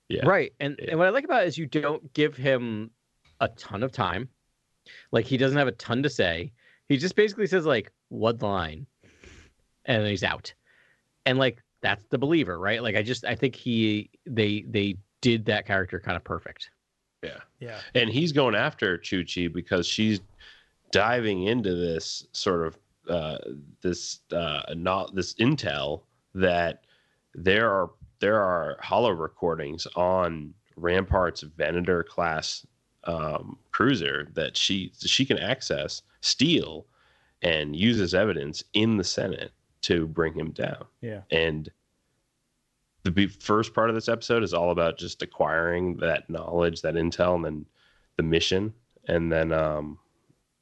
Yeah. right. And Yeah. and what I like about it is you don't give him a ton of time. Like he doesn't have a ton to say. He just basically says like one line and then he's out. And like that's the believer, right? Like I just I think he they they did that character kind of perfect. Yeah. Yeah. and he's going after Chuchi because she's diving into this sort of uh, this uh, not this intel that there are there are holo recordings on Rampart's Venator class um, cruiser that she she can access, steal, and use as evidence in the Senate to bring him down. Yeah. And the first part of this episode is all about just acquiring that knowledge, that intel, and then the mission, and then um,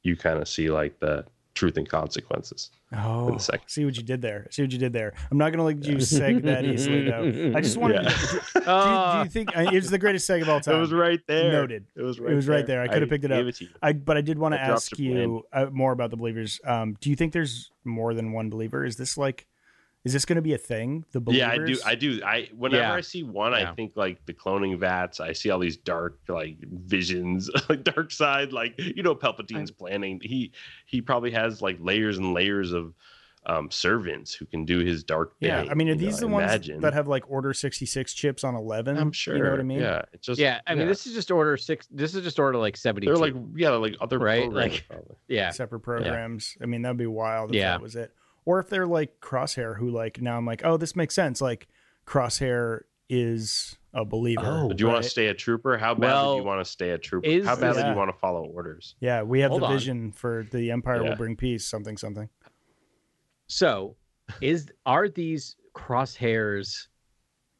you kind of see like the truth and consequences. Oh, the second. see what you did there. See what you did there. I'm not gonna let you seg that easily though. I just wanted. Yeah. To, do, Uh, do you think uh, it's the greatest seg of all time? It was right there. Noted. It was It right. was right there. I could have picked it up. to you. I but I did want to ask you uh, more about the believers. Um, do you think there's more than one believer? Is this like, is this going to be a thing? The believers? Yeah, I do. I do. I whenever Yeah. I see one, Yeah. I think like the cloning vats. I see all these dark like visions, like dark side. Like you know, Palpatine's planning. He he probably has like layers and layers of um servants who can do his dark. Yeah, bidding, I mean, are you know, these the imagine. ones that have like Order 66 chips on 11? I'm sure. You know what I mean? Yeah, it's just yeah, I mean this is just order six. This is just order like seventy. they're like yeah, like other Right, programs, like- probably. yeah, Separate programs. I mean, that'd be wild if Yeah. that was it. Or if they're like Crosshair, who like now I'm like, oh, this makes sense. Like Crosshair is a believer. Oh, do you want to stay a trooper? How bad do you want to stay a trooper? is- How bad do you want to follow orders? Yeah, we have Hold the on. vision for the Empire Yeah. will bring peace. Something, something. So, is are these crosshairs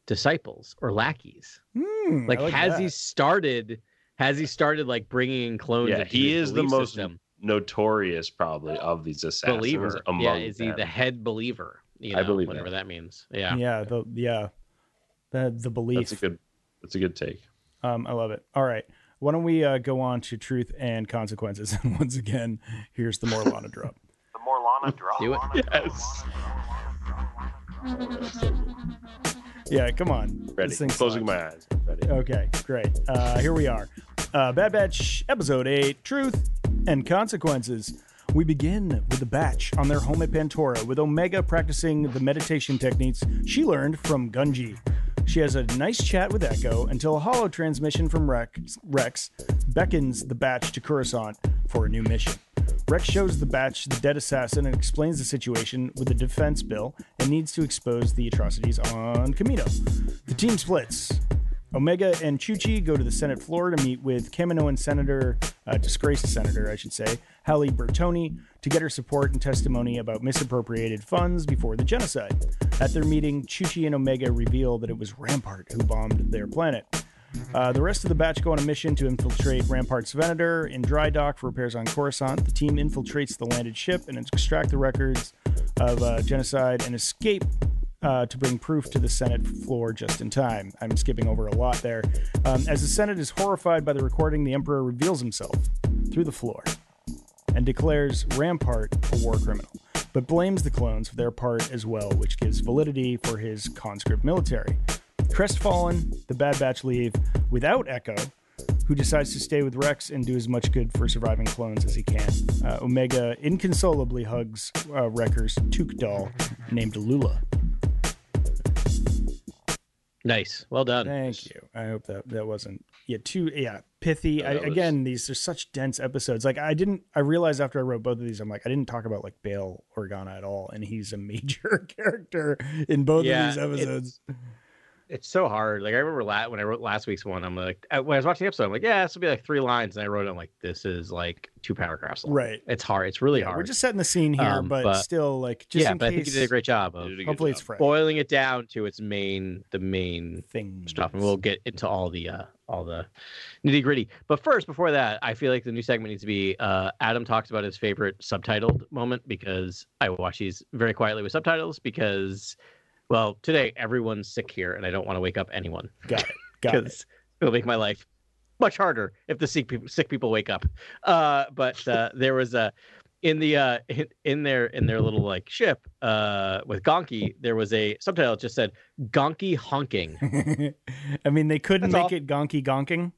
disciples or lackeys? Hmm, Like, like has that. he started? Has he started like bringing in clones? Yeah, he is the belief most system? Notorious probably of these assassins believer. among Yeah, is he the head believer? You I know, believe whatever that. that means. Yeah. Yeah, the yeah, the the belief. That's a good. That's a good take. Um, I love it. All right, why don't we uh, go on to truth and consequences? And once again, here's the Morlana drop. The Morlana drop. Do it. Yes. Yeah, come on. Ready. This Closing sucks. my eyes. Ready. Okay, great. Uh, here we are. Uh, Bad Batch, Episode 8 Truth and Consequences. We begin with the Batch on their home at Pantora, with Omega practicing the meditation techniques she learned from Gungi. She has a nice chat with Echo until a holo transmission from Rex, Rex beckons the Batch to Coruscant for a new mission. Rex shows the Batch the dead assassin and explains the situation with the defense bill and needs to expose the atrocities on Kamino. The team splits. Omega and Chuchi go to the Senate floor to meet with Kaminoan Senator, uh, disgraced Senator, I should say, Halle Burtoni, to get her support and testimony about misappropriated funds before the genocide. At their meeting, Chuchi and Omega reveal that it was Rampart who bombed their planet. Uh, the rest of the batch go on a mission to infiltrate Rampart's Venator in dry dock for repairs on Coruscant. The team infiltrates the landed ship and extract the records of uh, genocide and escape uh, to bring proof to the Senate floor just in time. I'm skipping over a lot there. Um, as the Senate is horrified by the recording, the Emperor reveals himself through the floor and declares Rampart a war criminal, but blames the clones for their part as well, which gives validity for his conscript military. Crestfallen, the Bad Batch leave without Echo, who decides to stay with Rex and do as much good for surviving clones as he can. Uh, Omega inconsolably hugs uh, Wrecker's Took doll named Lula. Nice. Well done. Thank you. I hope that that wasn't yeah too yeah pithy. I, was- again, these are such dense episodes. Like I didn't. I realized after I wrote both of these, I'm like I didn't talk about like Bail Organa at all, and he's a major character in both Yeah, of these episodes. It's so hard. Like I remember la- when I wrote last week's one, I'm like, uh, when I was watching the episode, I'm like, yeah, this will be like three lines, and I wrote it I'm like, this is like two paragraphs long. Right. It's hard. It's really Yeah, hard. we're just setting the scene here, Um, but, but- still, like just yeah, in but I think you did a great job of You did a good hopefully, it's job. fresh. boiling it down to its main, the main thing stuff, and we'll get into all the uh, all the nitty gritty. But first, before that, I feel like the new segment needs to be uh, Adam talks about his favorite subtitled moment because I watch these very quietly with subtitles because, well, today everyone's sick here, and I don't want to wake up anyone Got it. Got it. because it'll make my life much harder if the sick people, sick people wake up. Uh, but uh, there was a in the uh, in, in their in their little like ship uh, with Gonky, there was a subtitle that just said Gonky honking. I mean, they couldn't That's make all. it gonky gonking.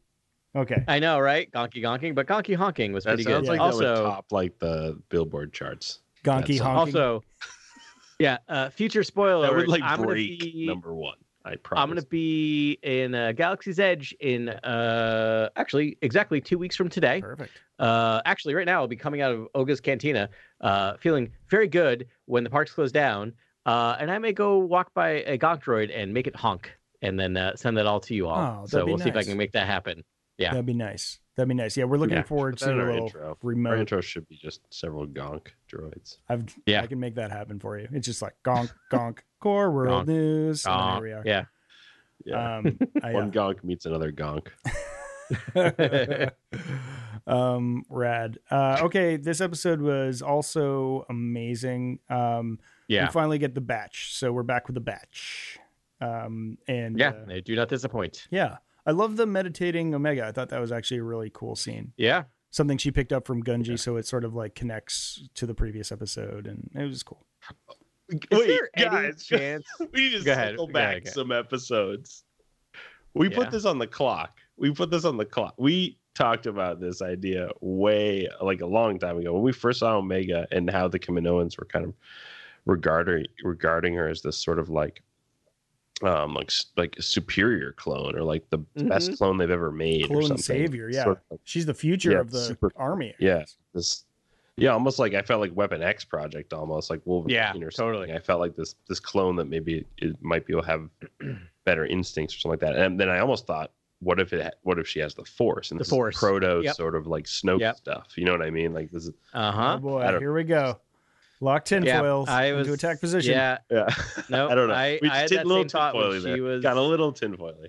Okay. I know, right? Gonky gonking, but Gonky honking was That pretty sounds good. like that would also, top like the Billboard charts. Gonky honking. also, Yeah. Uh, future spoiler. That would like I'm gonna break be, number one. I promise. I'm gonna be in uh, Galaxy's Edge in uh actually exactly two weeks from today. Perfect. Uh, actually, right now I'll be coming out of Oga's Cantina, uh, feeling very good when the parks close down. Uh, and I may go walk by a Gonk droid and make it honk, and then uh, send that all to you all. Oh, that'd so we'll see if I can make that happen. Yeah. That'd be nice. That'd be nice. Yeah, we're looking Yeah. forward to a little intro. Our intro should be just several gonk droids. I've, Yeah. I can make that happen for you. It's just like gonk, gonk, core world Gonk, news. Aw, there we are. yeah. Yeah. Um, I, One gonk meets another gonk. um, rad. Uh, okay, this episode was also amazing. Um, Yeah. we finally get the batch, so we're back with the batch. Um, and Yeah. uh, They do not disappoint. yeah, I love the meditating Omega. I thought that was actually a really cool scene. Yeah. Something she picked up from Gungi, so it sort of like connects to the previous episode, and it was cool. Is there any chance? we need to Go ahead, circle go back ahead, go ahead. some episodes. We Yeah. put this on the clock. We put this on the clock. We talked about this idea way like a long time ago when we first saw Omega and how the Kaminoans were kind of regarding regarding her as this sort of like um like like a superior clone or like the best clone they've ever made or Clone something. savior, yeah. Sort of like- She's the future Yeah, of the super- army. Yeah, this yeah, almost like I felt like Weapon X project, almost like Wolverine Yeah, or totally. I felt like this this clone that maybe it might be able to have better instincts or something like that. And then I almost thought, what if it? What if she has the Force and The Force. is proto Yep. sort of like Snoke Yep. stuff? You know what I mean? Like this is Uh Oh huh. boy, here we go. Lock tinfoils I into attack position. Yeah. yeah. No, I don't know. I- we I had did that a little same thought when she was- Got a little tinfoily.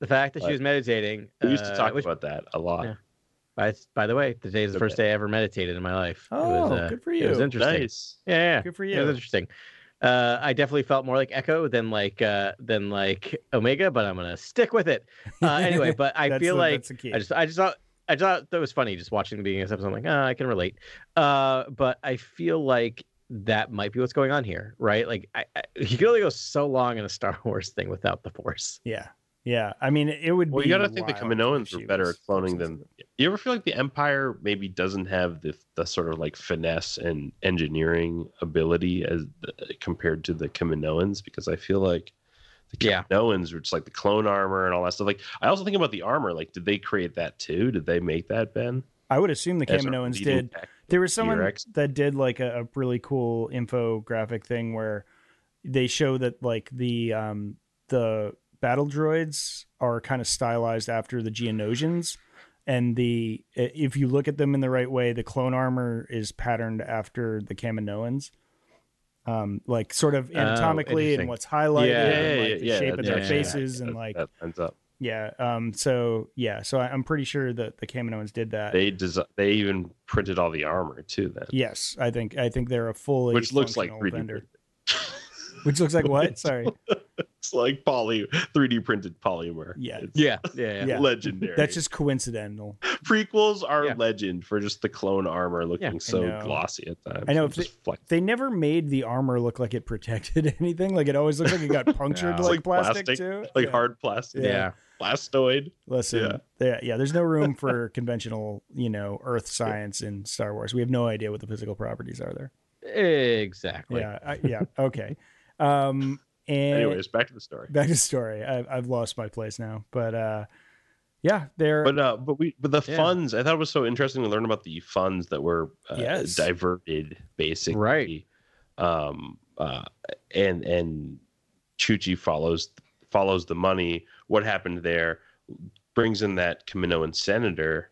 The fact that she was meditating. We used to uh, talk which, about that a lot. Yeah. By, by the way, today is the Okay. first day I ever meditated in my life. it Oh, was, uh, good for you. It was you. interesting. Nice. Yeah, yeah. Good for you. It was interesting. Uh, I definitely felt more like Echo than like uh, than like Omega, but I'm gonna stick with it. Uh, anyway, but I feel the- like that's the key. I just I just thought I thought that was funny just watching the beginning of this episode. I'm like, ah, I can relate. Uh, but I feel like that might be what's going on here, right? Like, I, I, you can only go so long in a Star Wars thing without the Force. Yeah, yeah. I mean, it would. Well, be you got to think the wild if Kaminoans were better at cloning force than. You ever feel like the Empire maybe doesn't have the the sort of like finesse and engineering ability as compared to the Kaminoans? Because I feel like the Yeah. Kaminoans were just like the clone armor and all that stuff. Like I also think about the armor. Like, did they create that too? Did they make that, Ben? I would assume the As Kaminoans did. There was someone T-Rex? that did like a, a really cool infographic thing where they show that like the um the battle droids are kind of stylized after the Geonosians and the if you look at them in the right way the clone armor is patterned after the Kaminoans um like sort of Oh, anatomically and what's highlighted Yeah, and, yeah, like, the yeah, shape of their yeah, faces yeah, and like that ends up. yeah um so yeah so I, i'm pretty sure that the Kaminoans did that They desi- They even printed all the armor too. Then, Yes, I think I think they're a fully which looks like 3D. vendor. printed. Which looks like what? Sorry. It's like poly 3D printed polymer. Yeah. Yeah, yeah, yeah. Yeah. legendary. That's just coincidental. prequels are Yeah. legend for just the clone armor looking I so glossy at times. I know, if just flex- They never made the armor look like it protected anything. Like it always looked like it got punctured No. like, like plastic, plastic, too. like Yeah. hard plastic, Yeah. yeah. plastoid. Listen, Yeah. yeah. yeah, there's no room for conventional, you know, Earth science in Star Wars. We have no idea what the physical properties are there. Exactly. Yeah, I, yeah, okay. Um, and Anyways, back to the story. back to the story. I've I've lost my place now, but uh, yeah, they're But uh, but we but the Yeah. funds. I thought it was so interesting to learn about the funds that were uh, Yes. diverted, basically. Right. Um. Uh. And and Chuchi follows follows the money. What happened there? Brings in that Kaminoan senator,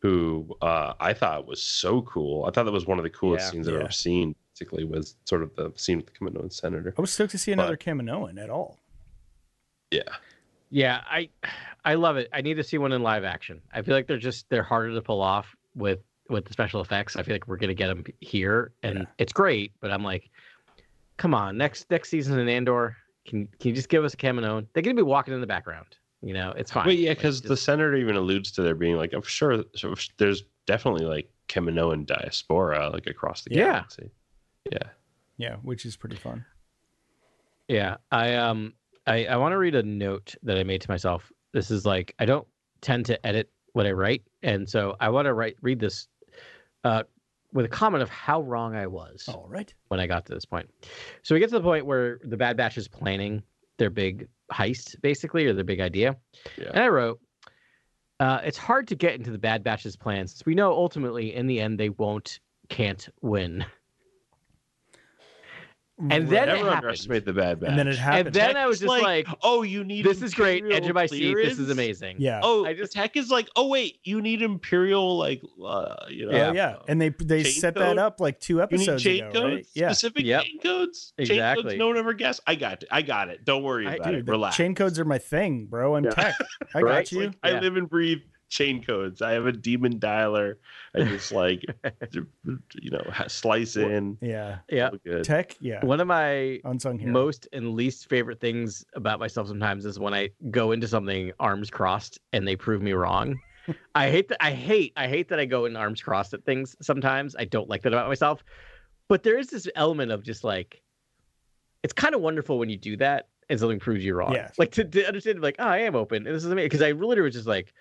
who uh, I thought was so cool. I thought that was one of the coolest Yeah. scenes I've Yeah. ever seen. Basically, was sort of the scene with the Kaminoan senator. I was stoked to see another Kaminoan at all. Yeah. Yeah, I I love it. I need to see one in live action. I feel like they're just they're harder to pull off with with the special effects. I feel like we're gonna get them here, and Yeah. it's great. But I'm like, come on, next next season in Andor, can can you just give us a Kaminoan? They're gonna be walking in the background. You know, it's fine. Wait, yeah, Like, because the senator even alludes to there being like, I'm sure so there's definitely like Kaminoan diaspora like across the Yeah. galaxy. Yeah. Yeah, which is pretty fun. Yeah, I um I I want to read a note that I made to myself. This is like I don't tend to edit what I write, and so I want to write read this uh with a comment of how wrong I was All right. when I got to this point. So we get to the point where the Bad Batch is planning their big heist, basically, or their big idea. Yeah. And I wrote, uh, it's hard to get into the Bad Batch's plans since we know ultimately in the end they won't, can't win. And then it Never underestimate the bad batch. and then it happened. And then Tech I was just like, oh, you need This is great. Edge of my seat. This is amazing. yeah. Oh, I just- tech is like, oh wait, you need imperial like, uh, you know, yeah, yeah, and they they chain set code? that up like two you need episodes chain ago, codes, right? Yeah, specific Yep. chain codes, chain Exactly. codes. No one ever guessed. I got it. I got it. Don't worry I- about dude, it. Relax. chain codes are my thing, bro. I'm Yeah. tech. I Right? got It's you. like, I live and breathe chain codes. I have a demon dialer. I just like, you know, slice in. yeah, Yeah. Good. tech. Yeah, One of my unsung hero. most and least favorite things about myself sometimes is when I go into something arms crossed and they prove me wrong. I hate that. I hate. I hate that I go in arms crossed at things. Sometimes I don't like that about myself. But there is this element of just like, it's kind of wonderful when you do that and something proves you wrong. Yeah. Like to, to understand, like, oh, I am open and this is amazing because I literally was just like,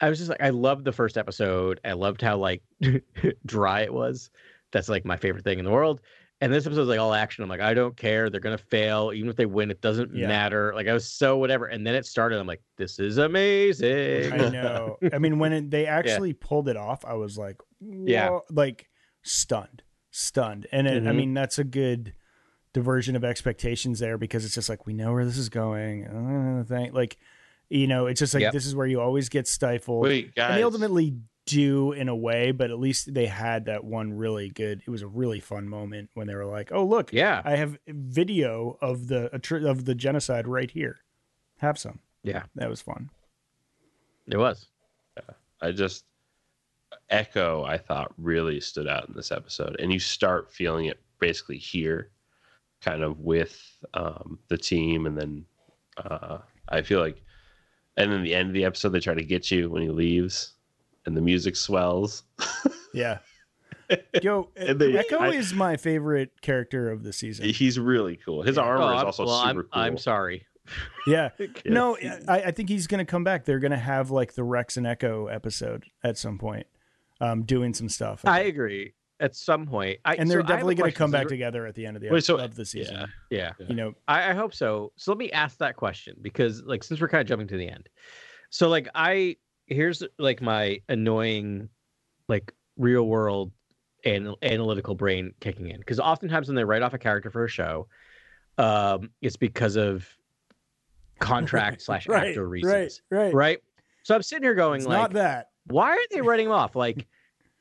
I was just like, I loved the first episode. I loved how like dry it was. That's like my favorite thing in the world. And this episode episode's like all action. I'm like, I don't care. They're gonna fail. Even if they win, it doesn't Yeah. matter. Like I was so whatever. And then it started. I'm like, this is amazing. I know. I mean, when it, they actually pulled it off, I was like, Yeah. Like stunned, stunned. And it, I Mhm. mean, that's a good diversion of expectations there because it's just like we know where this is going. Uh, thing. Like, you know, it's just like Yep. this is where you always get stifled. Wait, guys. and they ultimately do in a way, but at least they had that one really good. It was a really fun moment when they were like, "Oh, look, yeah. I have video of the of the genocide right here. Have some." Yeah. That was fun. It was. I just Echo I thought really stood out in this episode, and you start feeling it basically here, kind of with um, the team, and then uh, I feel like, and then the end of the episode they try to get you when he leaves, and the music swells. Yeah. Yo, And they- Echo I- is my favorite character of the season. He's really cool. His Yeah. armor Oh, is also well, super I'm, cool. I'm sorry. Yeah. Yeah. No, I, I think he's going to come back. They're going to have like the Rex and Echo episode at some point, um, doing some stuff. I agree. At some point, I, and they're a definitely going to come back together at the end of the Wait, so- of the season. Yeah. You know, I, I hope so. So let me ask that question because, like, since we're kind of jumping to the end, so like, I here's like my annoying, like, real world and analytical brain kicking in because oftentimes when they write off a character for a show, um, it's because of contract slash actor right, reasons, right, right? right. So I'm sitting here going It's like, not that. why aren't they writing him off? Like,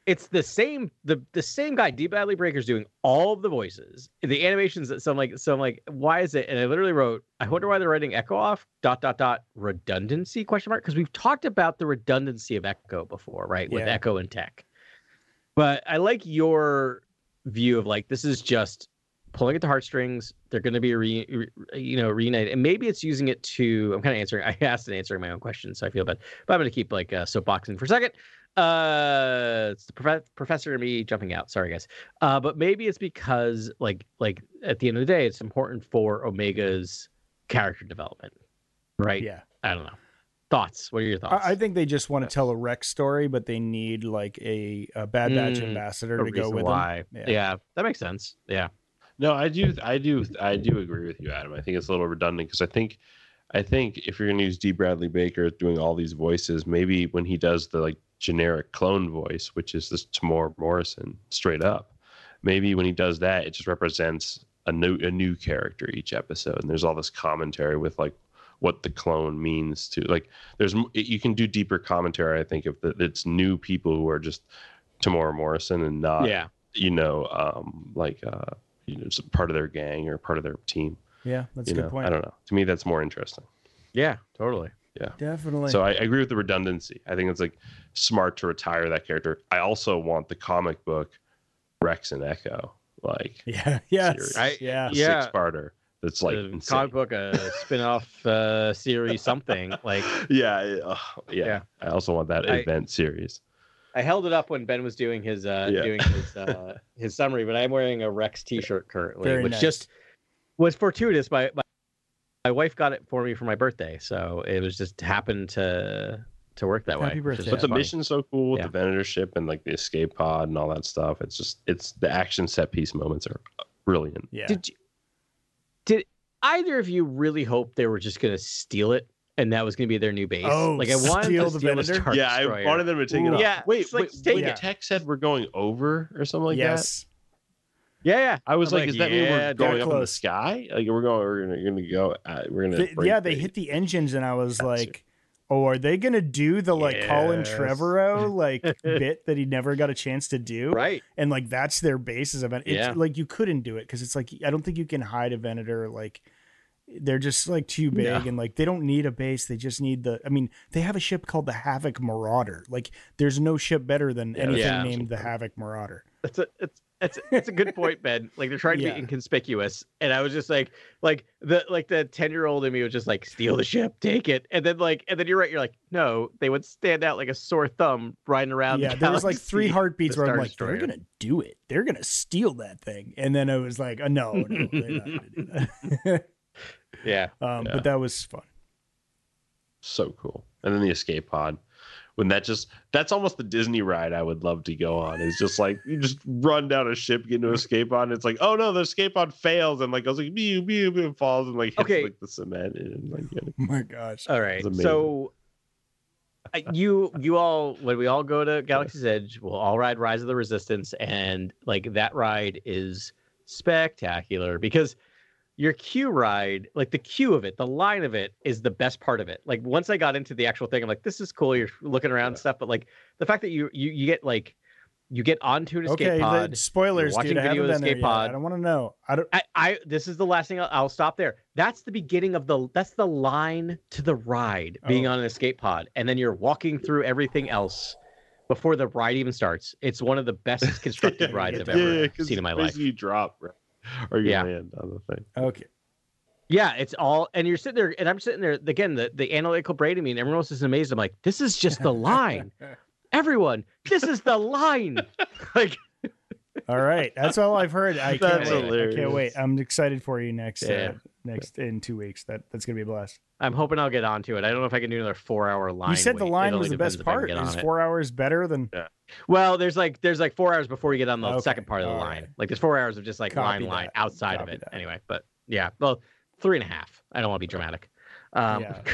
it's the same the the same guy, D. Bradley Baker's doing all of the voices, the animations. That so I'm like, so I'm like, why is it? And I literally wrote, I wonder why they're writing Echo off. Dot dot dot redundancy question mark because we've talked about the redundancy of Echo before, right? With Yeah. Echo and Tech. But I like your view of like this is just pulling at the heartstrings. They're going to be re, re- you know reunited, and maybe it's using it to. I'm kind of answering. I asked and answering my own question, so I feel bad. But I'm going to keep like uh, soapboxing for a second. Uh, it's the prof- professor and me jumping out. Sorry, guys. Uh, but maybe it's because like like at the end of the day, it's important for Omega's character development, right? Yeah. I don't know. Thoughts? What are your thoughts? I, I think they just want to tell a Rex story, but they need like a, a Bad Batch Mm, ambassador to go with why. them. Yeah. that makes sense. Yeah. No, I do, I do, I do agree with you, Adam. I think it's a little redundant because I think, I think if you're going to use D. Bradley Baker doing all these voices, maybe when he does the like generic clone voice, which is this Temuera Morrison straight up, maybe when he does that, it just represents a new a new character each episode, and there's all this commentary with like what the clone means to like. There's you can do deeper commentary. I think if the, it's new people who are just Temuera Morrison and not yeah. you know, um, like uh, you know, part of their gang or part of their team. Yeah, that's you a good know, point. I don't know. To me, that's more interesting. Yeah. Totally. Yeah, definitely. So I, I agree with the redundancy. I think it's like smart to retire that character. I also want the comic book Rex and Echo, like yeah, yeah, series. I- yeah. Yeah. six parter. That's like a insane. comic book, a spin-off uh, series, something like. Yeah, I- yeah, Yeah. I also want that I- event series. I held it up when Ben was doing his uh, Yeah. doing his uh, his summary, but I'm wearing a Rex T-shirt currently, Very which nice. just was fortuitous. My, my my wife got it for me for my birthday, so it was just happened to to work that way. Happy which is birthday. But the funny. mission's so cool with Yeah. the Venator ship and like the escape pod and all that stuff. It's just it's the action set piece moments are brilliant. Yeah. Did you, did either of you really hope they were just going to steal it and that was going to be their new base? Oh, like I wanted steal to the steal Venator? Star yeah, I wanted them to take it Ooh. off. Yeah, wait, like, wait, take wait, it. tech said we're going over or something like that. yes. Yeah, yeah. I was I'm like, like, is that mean we're going up in the sky? Like we're going, we're gonna, gonna go, uh, we're gonna. They- break yeah, they the- hit the engines, and I was like, "Oh, are they gonna do the like Colin Trevorrow like bit that he never got a chance to do?" Right. And like that's their base as a It's Yeah. like you couldn't do it because it's like I don't think you can hide a Venator. Like they're just like too big, No. and like they don't need a base. They just need the. I mean, they have a ship called the Havoc Marauder. Like there's no ship better than anything Yeah. named the Havoc Marauder. That's a it's it's it's a good point, Ben. Like they're trying to Yeah. be inconspicuous, and I was just like, like the like the ten year old in me was just like, steal the ship, take it, and then like, and then you're right, you're like, no, they would stand out like a sore thumb riding around. yeah, the there was like three heartbeats the where I'm Star like, they're gonna do it. They're gonna steal that thing, and then I was like, oh, no, no, they're not gonna do that. Yeah, um, Yeah. But that was fun. so cool. And then the escape pod. When that just that's almost the Disney ride I would love to go on. It's just like you just run down a ship, get into an escape pod, and it's like, oh no, the escape pod fails, and like goes like mew mew mew and falls and like hits Okay. like the cement and like yeah. Oh my gosh. All right. So you you all when we all go to Galaxy's Edge, we'll all ride Rise of the Resistance, and like that ride is spectacular because your queue ride, like the queue of it, the line of it is the best part of it. Like once I got into the actual thing, I'm like, this is cool. You're looking around Yeah. stuff, but like the fact that you you you get like you get onto an escape Okay, pod. the spoilers, watching dude. I video haven't of been there escape pod. I don't want to know. I don't. I, I this is the last thing I'll, I'll stop there. That's the beginning of the that's the line to the ride being Oh. on an escape pod, and then you're walking through everything else before the ride even starts. It's one of the best constructed Yeah, rides I've yeah, ever 'cause seen in my life. You drop right? or you Yeah. land on the thing. Okay. Yeah, it's all, and you're sitting there, and I'm sitting there again. The the analytical brain in me, and everyone else is amazed. I'm like, this is just the line. Everyone, this is the line. like, All right, that's all I've heard. I can't That's wait. I can't hilarious. wait. I'm excited for you next. Yeah. Uh, next in two weeks. That that's gonna be a blast. I'm hoping I'll get onto it. I don't know if I can do another four hour line. you said the wait. It line only was the depends best if I can part. get on Is it. four hours better than? Well, there's like there's like four hours before you get on the Okay, second part of the all line. right. Like there's four hours of just like Copy line line that. outside Copy of it. that. Anyway, but yeah, well, three and a half. I don't want to be dramatic. Um, Yeah.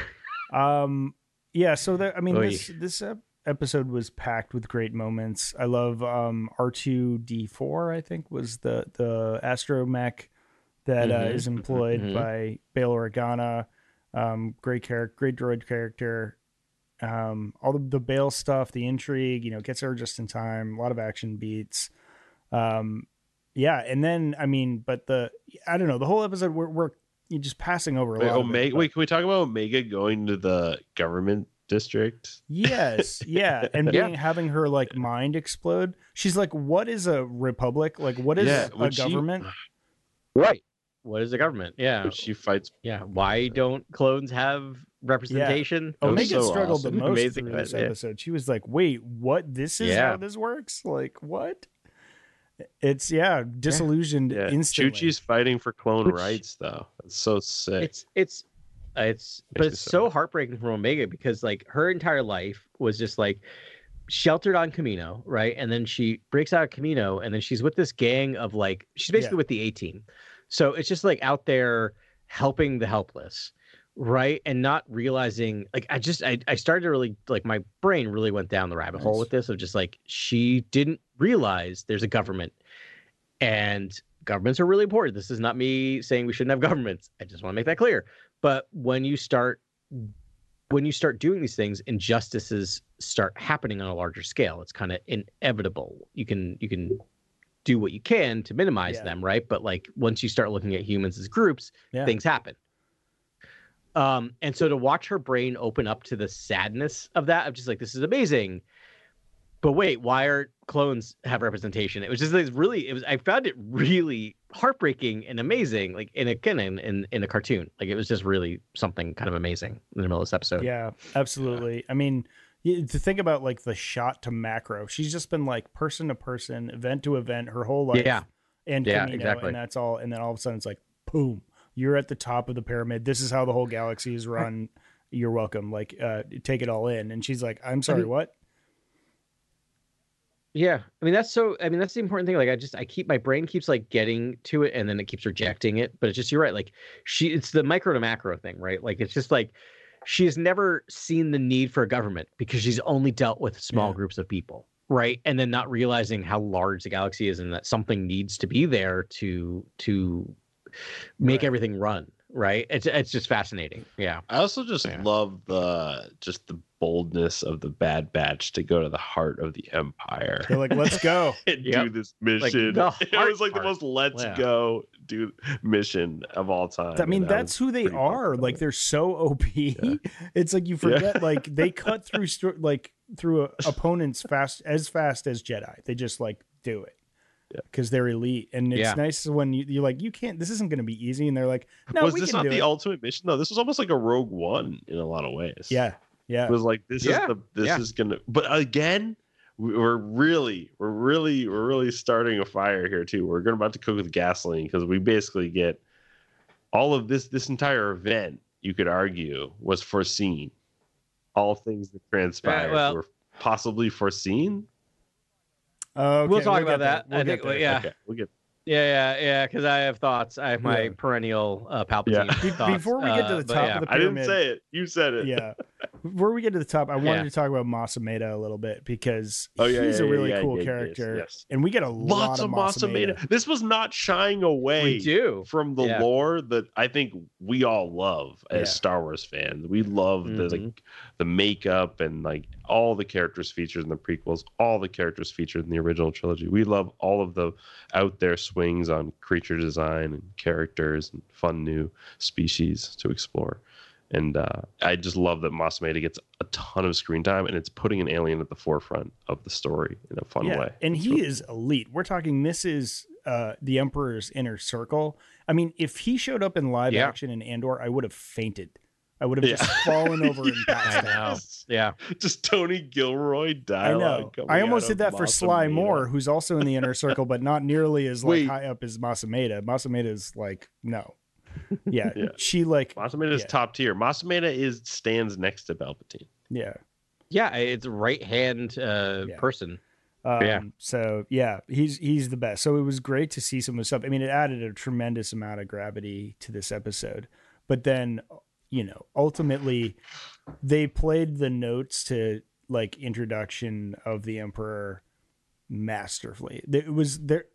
Um, yeah. So there. I mean, Oy. this this ep- episode was packed with great moments. I love um R two D four. I think was the the astromech that uh, Mhm, is employed mhm. by Bail Organa. Um, great character, great droid character. Um, all the the Bail stuff, the intrigue, you know, gets her just in time. A lot of action beats. Um, yeah, and then I mean, but the I don't know the whole episode we're we're just passing over a Wait, lot. of it, Omega, but- wait, can we talk about Omega going to the government district? Yes, yeah, and Yeah. being having her like mind explode. She's like, "What is a republic? Like, what is Yeah, a when she- government?" right. What is a government? Yeah, she fights. yeah. Why don't clones have representation? Oh, that was Omega so struggled awesome. the most Amazing, through this yeah. episode. She was like, "Wait, what? This is Yeah. how this works? Like, what?" It's yeah, disillusioned Yeah, instantly. Chuchi's fighting for clone Which- rights, though. It's so sick. It's it's uh, it's but it's so heartbreaking for Omega because like her entire life was just like sheltered on Kamino, right? And then she breaks out of Kamino and then she's with this gang of like she's basically Yeah. with the A team. So it's just like out there helping the helpless, right? And not realizing like I just I, I started to really like my brain really went down the rabbit hole with this of just like she didn't realize there's a government and governments are really important. This is not me saying we shouldn't have governments. I just want to make that clear. But when you start when you start doing these things, injustices start happening on a larger scale. It's kind of inevitable. You can you can do what you can to minimize Yeah. them, right? But like once you start looking at humans as groups, Yeah. things happen. Um, and so to watch her brain open up to the sadness of that, I'm just like, this is amazing. But wait, why are clones have representation? It was just like really, it was. I found it really heartbreaking and amazing, like in a in, in in a cartoon. Like it was just really something kind of amazing in the middle of this episode. Yeah, absolutely. I mean, to think about like the shot to macro, she's just been like person to person, event to event, her whole life. Yeah. and Yeah, Kamino, exactly. and that's all. And then all of a sudden, it's like, boom, you're at the top of the pyramid. This is how the whole galaxy is run. you're welcome. Like, uh, take it all in." And she's like, "I'm sorry, what?" Yeah, I mean that's so. I mean that's the important thing. Like I just I keep my brain keeps like getting to it, and then it keeps rejecting it. But it's just you're right. Like she, it's the micro to macro thing, right? Like it's just like she has never seen the need for a government because she's only dealt with small Yeah. groups of people, right? And then not realizing how large the galaxy is, and that something needs to be there to to make Right. everything run, right? It's it's just fascinating. Yeah. I also just Yeah. love the just the boldness of the Bad Batch to go to the heart of the Empire They're like, "Let's go." and Yep. do this mission. the it was like the most let's Yeah. go do mission of all time. I mean, and that's was who they are. about Like they're so OP. It's like you forget. Like they cut through sto- like through a, opponents fast as fast as Jedi. They just like do it. Yeah. Because they're elite, and it's Yeah. nice when you, you're like, you can't. This isn't going to be easy, and they're like, no, was we this can not do the it. ultimate mission? No, this was almost like a Rogue One in a lot of ways. yeah, yeah. It was like this Yeah, is the this yeah. is gonna. But again, we- we're really we're really we're really starting a fire here too. We're gonna about to cook with gasoline because we basically get all of this this entire event. You could argue was foreseen. All things that transpired well- were possibly foreseen. Okay, we'll talk get about there. that. We'll I think. there. Yeah. Okay, we'll get. Yeah, yeah, yeah. Because I have thoughts. I have my Yeah. perennial uh, Palpatine Yeah. Thoughts. before we get to uh, the but top yeah. of the pyramid, I didn't say it. You said it. yeah. Before we get to the top, I wanted Yeah. to talk about Mas Amedda a little bit because Oh, yeah, he's yeah, a really yeah, cool yeah, yes, character, yes. and we get a Lots lot of Mas Amedda. Masameda. This was not shying away. we do. from the Yeah. lore that I think we all love as Yeah. Star Wars fans. We love the Mhm. like the makeup and like all the characters featured in the prequels, all the characters featured in the original trilogy. We love all of the out there swings on creature design and characters and fun new species to explore. And uh, I just love that Mas Amedda gets a ton of screen time, and it's putting an alien at the forefront of the story in a fun way. And It's he really- is elite. We're talking this is uh the Emperor's inner circle. I mean, if he showed up in live Yeah. action in Andor, I would have fainted. I would have Yeah. just fallen over and I passed out. Yeah. just Tony Gilroy dialogue. I know. coming I out almost of did that for Sly Moore, who's also in the inner circle, but not nearly as like Wait. high up as Mas Amedda. Masameda's like no. Yeah, Yeah. she like Mas Amedda is Yeah. top tier. Mas Amedda is stands next to Palpatine. yeah. Yeah. It's right hand uh, Yeah. person. Um, Yeah. So yeah, he's he's the best. So it was great to see some of the stuff. I mean, it added a tremendous amount of gravity to this episode. But then, you know, ultimately, they played the notes to like introduction of the Emperor masterfully. It was there.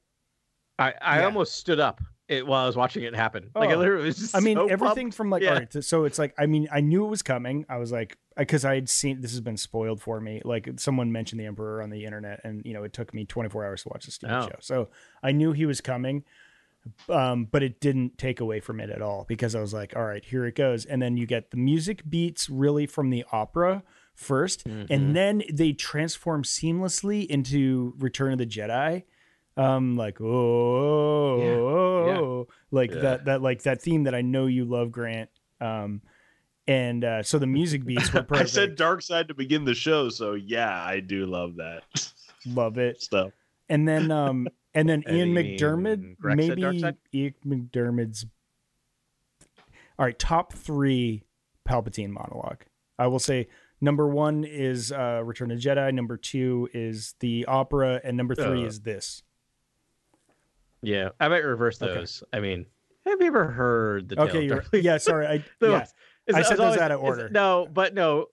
I, I Yeah. almost stood up it, while I was watching it happen. Like I Oh. literally was just I mean, so everything pumped. from like Yeah. all right. So it's like I mean, I knew it was coming. I was like, because I had seen this has been spoiled for me. Like someone mentioned the Emperor on the internet, and you know, it took me 24 hours to watch this TV Oh. show. So I knew he was coming, um, but it didn't take away from it at all because I was like, all right, here it goes. And then you get the music beats really from the opera 1st Mhm. and then they transform seamlessly into Return of the Jedi. Um, like oh, Yeah, oh, like Yeah. that that like that theme that I know you love, Grant. Um, and uh, so the music beats were perfect I said Dark Side to begin the show, so yeah, I do love that love it. stuff. And then um and then Ian McDiarmid, maybe? Ian McDiarmid's all right, top three Palpatine monologue. I will say number one is uh Return of Jedi, number two is the opera, and number three Uh. is this. Yeah, I might reverse Okay. those. I mean, have you ever heard the? Okay, yeah, sorry. I yeah. I said those always- out of order. No, but no,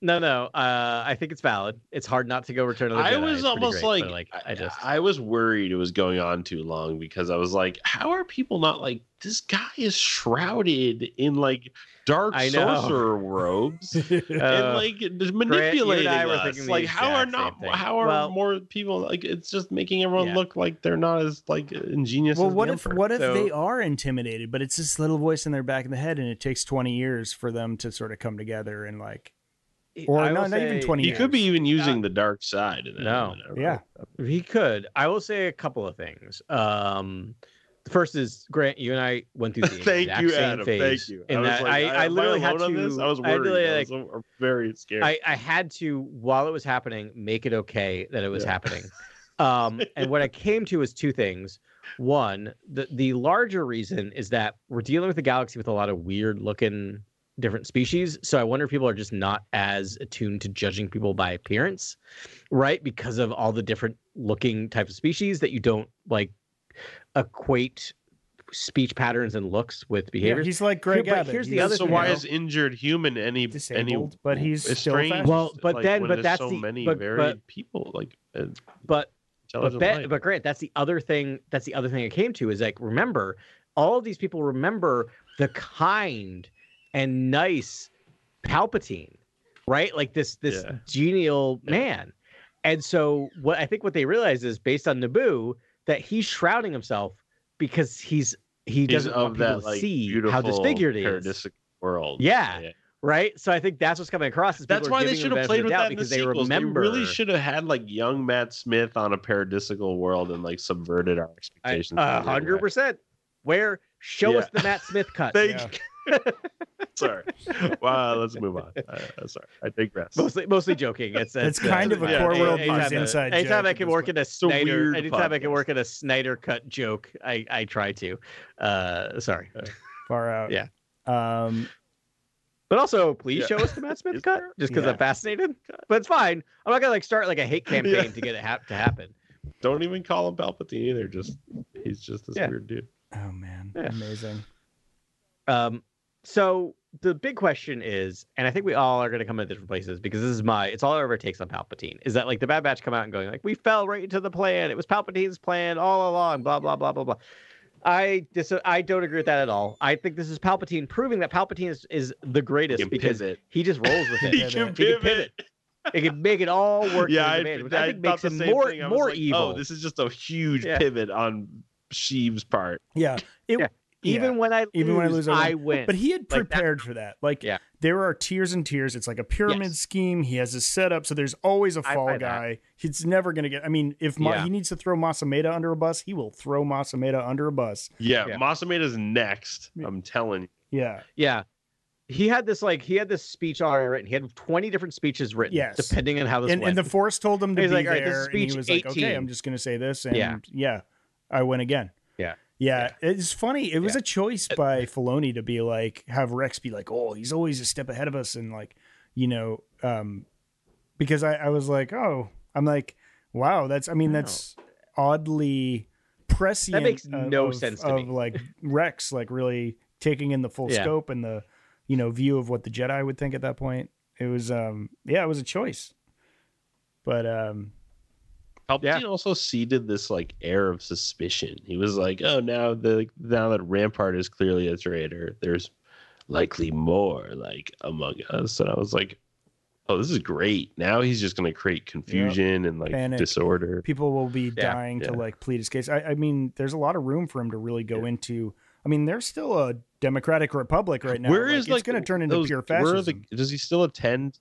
no, no. Uh, I think it's valid. It's hard not to go Return of the Jedi. I was It's almost great, like, like I, I, just I was worried it was going on too long because I was like, how are people not like this guy is shrouded in like dark I know. sorcerer robes and Uh, like manipulating I us. thinking Like how are not how are Well- more people like it's just making everyone Yeah. look like they're not as like ingenious. Well, as what if Emperor. what if So- they are intimidated, but it's this little voice in their back of the head, and it takes twenty years for them to sort of come together and like, or I no, not even 20 he years. could be even using the dark side. In No. Yeah. He could. I will say a couple of things. Um, the first is Grant. You and I went through the Thank exact you, same Adam. phase. Thank you. In was that, like, I, I, am literally had to. on this? I was I worried. literally, I like, was very scared. I, I had to while it was happening make it okay that it was Yeah. happening um and what i came to is two things one the the larger reason is that we're dealing with a galaxy with a lot of weird looking different species. So I wonder if people are just not as attuned to judging people by appearance, right? Because of all the different looking types of species that you don't like equate speech patterns and looks with Yeah, behaviors. he's like Greg Here- but Abbott. here's the He's, other so thing, why though. is injured human any Disabled, any but he's it's still strange. Well, but like, then- but that's so the- many but- varied but- people like uh, but but intelligent but Grant, that's the other thing. That's the other thing I came to is like remember, all of these people remember the kind and nice Palpatine, right? Like this this Yeah. genial Yeah. man. And so what I think what they realize is based on Naboo that he's shrouding himself because he's he He's doesn't want of people that to like see how disfigured he is. paradisic world. Yeah. right? So I think that's what's coming across. Is That's why they should have played with that in the because they sequels. remember. They really should have had like young Matt Smith on a paradisical world and like subverted our expectations. A hundred percent. Where show Yeah. us the Matt Smith cut. Thank sorry. Wow, let's move on. Uh, sorry, I digress. Mostly, mostly joking. It's It's uh, kind of a yeah, Core any- World anytime News a- Anytime joke I can work point. in a a Snyder, weird anytime I can work in a Snyder cut joke, I I try to. Uh, sorry, far out. Yeah. Um, but also please Yeah. show us the Matt Smith cut, there? just because Yeah. I'm fascinated. But it's fine. I'm not gonna like start like a hate campaign Yeah. to get it hap- to happen. Don't even call him Palpatine either. Just he's just this Yeah. weird dude. oh man, Yeah. amazing. Um, so the big question is, and I think we all are going to come in different places because this is my, it's all it ever takes on Palpatine is that like the Bad Batch come out and going like, we fell right into the plan. It was Palpatine's plan all along. Blah blah blah blah blah. I dis- I don't agree with that at all. I think this is Palpatine proving that Palpatine is, is the greatest because pivot. he just rolls with it. He Yeah, can that- He can pivot. It can make it all work. Yeah, I, his advantage, which I, I think makes him more thing. I was more like, oh, evil. Oh, this is just a huge Yeah. pivot on Sheev's part. Yeah, it, Yeah. Even when I lose, Even when I lose, I I win. But he had Like that- prepared for that. Like Yeah. there are tiers and tiers. It's like a pyramid Yes. scheme. He has his setup, so there's always a fall buy that. guy. He's never gonna get. I mean, if Ma- Yeah. he needs to throw Mas Amedda under a bus, he will throw Mas Amedda under a bus. Yeah, Yeah. Mas Amedda's next. I'm telling you. Yeah, Yeah. He had this like he had this speech already written. He had 20 different speeches written, Yes. depending on how this and, went. and the Force told him to He's be like, "All right, this there, is and he speech was like, "Okay, I'm just gonna say this." And Yeah. yeah, I win again. Yeah. Yeah, it's funny. It was Yeah. a choice by Filoni to be like, have Rex be like, "Oh, he's always a step ahead of us," and like, you know, um, because I, I was like, "Oh, I'm like, wow, that's. I mean, Wow. that's oddly prescient. That makes no of- sense to of me. like Rex, like really taking in the full Yeah. scope and the, you know, view of what the Jedi would think at that point. It was, um, yeah, it was a choice, but um, Palpatine also seeded this like air of suspicion. He was like, "Oh, now the now that Rampart is clearly a traitor, there's likely more like among us." And I was like, "Oh, this is great. Now he's just going to create confusion and like Panic. disorder." people will be Yeah, dying to like plead his case. I, I mean, there's a lot of room for him to really go into. I mean, there's still a democratic republic right now. Where like, is it's like going to turn into those- pure where are fascism? the- does he still attend?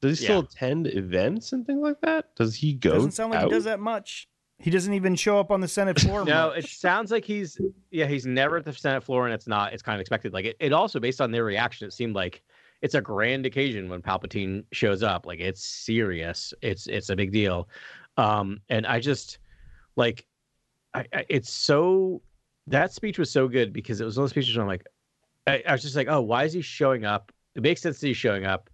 Does he still attend events and things like that? Does he go? Doesn't sound like out? he does that much. He doesn't even show up on the Senate floor. no, much. it sounds like he's yeah, he's never at the Senate floor, and it's not. It's kind of expected. Like it, it also based on their reaction, it seemed like it's a grand occasion when Palpatine shows up. Like it's serious. It's it's a big deal. Um, and I just like, I, I it's so that speech was so good because it was one of those speeches where I'm like, I, I was just like, oh, why is he showing up? It makes sense that he's showing up.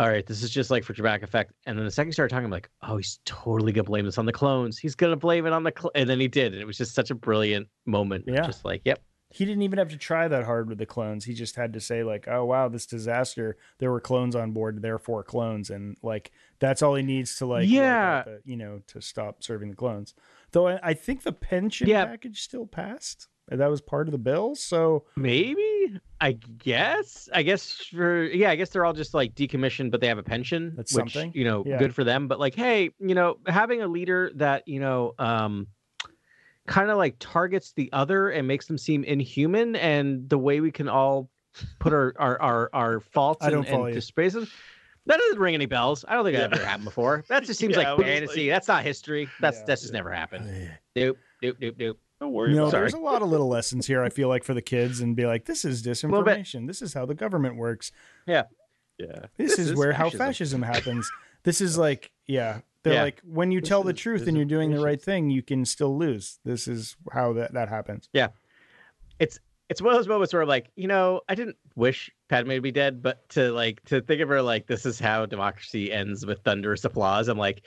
All right, this is just like for dramatic effect. And then the second he started talking, I'm like, oh, he's totally gonna blame this on the clones. He's gonna blame it on the, cl-. and then he did, and it was just such a brilliant moment. Yeah. just like, yep, he didn't even have to try that hard with the clones. He just had to say like, "Oh wow, this disaster. There were clones on board. Therefore, clones." And like that's all he needs to like, Yeah. the- you know, to stop serving the clones. Though I, I think the pension Yeah. package still passed. That was part of the bill. So maybe. I guess. I guess for yeah, I guess they're all just like decommissioned, but they have a pension. That's which, something. You know, Yeah. good for them. But like, hey, you know, having a leader that you know, um, kind of like targets the other and makes them seem inhuman, and the way we can all put our our our, our faults I and, don't follow and you. That doesn't ring any bells. I don't think that Yeah. ever happened before. That just seems Yeah, like fantasy. like- That's not history. That's Yeah. that's just never happened. Nope, nope, nope, nope. Don't worry you know, about there's it. a lot of little lessons here. I feel like for the kids and be like, this is disinformation. This is how the government works. Yeah. This, This is, is where how fascism. fascism happens. This is like, yeah, they're Yeah. like when you This tell the truth and you're doing the right thing, you can still lose. This is how that that happens. Yeah, it's one of those moments where I'm like, you know, I didn't wish Padme to be dead, but to like to think of her like this is how democracy ends with thunderous applause. I'm like,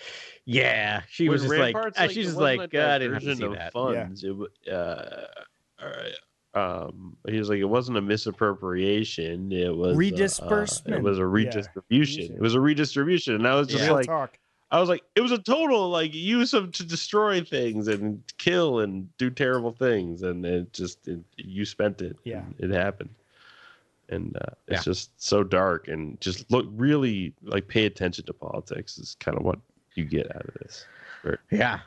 yeah, she was With just like, Ramparts, uh, she's just wasn't like, a uh, I didn't have to see that. funds. It wa- uh, all right. Um, he was like, it wasn't a misappropriation. It was uh, it was a Yeah. redistribution. It was a redistribution, and I was just Yeah. Like, talk. I was like, it was a total like use of to destroy things and kill and do terrible things, and it just it, you spent it. Yeah. it happened, and uh, it's Yeah. just so dark and just look really like pay attention to politics is kind of what you get out of this. Yeah,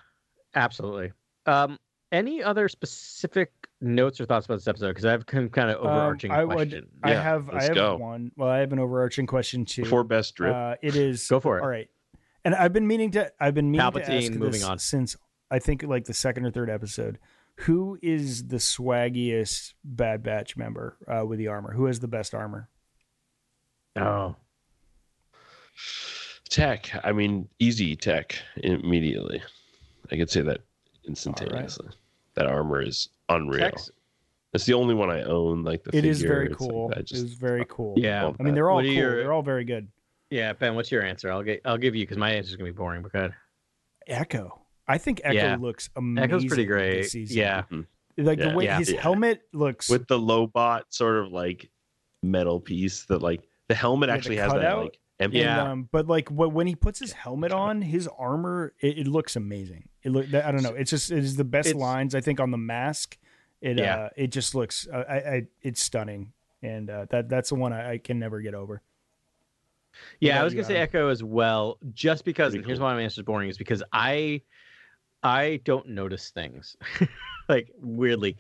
absolutely. Um, any other specific notes or thoughts about this episode? Because I have kind kind of overarching Um, I would- question. I have I have go. one. Well, I have an overarching question too. For best drip, Uh, it is Go for it. All right. And I've been meaning to I've been meaning to ask moving this on. since I think like the second or third episode. Who is the swaggiest Bad Batch member uh, with the armor? Who has the best armor? Oh, tech. I mean, easy tech immediately. I could say that instantaneously. That armor is unreal. Tech's- It's the only one I own. Like the It is figure. very It's cool. I it just is very cool. yeah. I mean, they're all cool. your- They're all very good. Yeah, Ben, what's your answer? I'll get I'll give you because my answer is gonna be boring. But go ahead. Echo. I think Echo Yeah. looks amazing. Echo's pretty this great. season. Yeah, like Yeah. the way Yeah. his Yeah. helmet looks. with the Lobot sort of like metal piece that like the helmet Yeah, the actually has that like empty. Yeah. Um, but like when he puts his helmet on, his armor it, it looks amazing. It look I don't know. It's just it is the best It's- lines I think on the mask. It Yeah. uh, it just looks uh, I, I it's stunning, and uh, that that's the one I, I can never get over. Yeah. I was gonna say Echo as well, just because. Pretty here's cool. why my answer is boring: is because I I don't notice things like weirdly,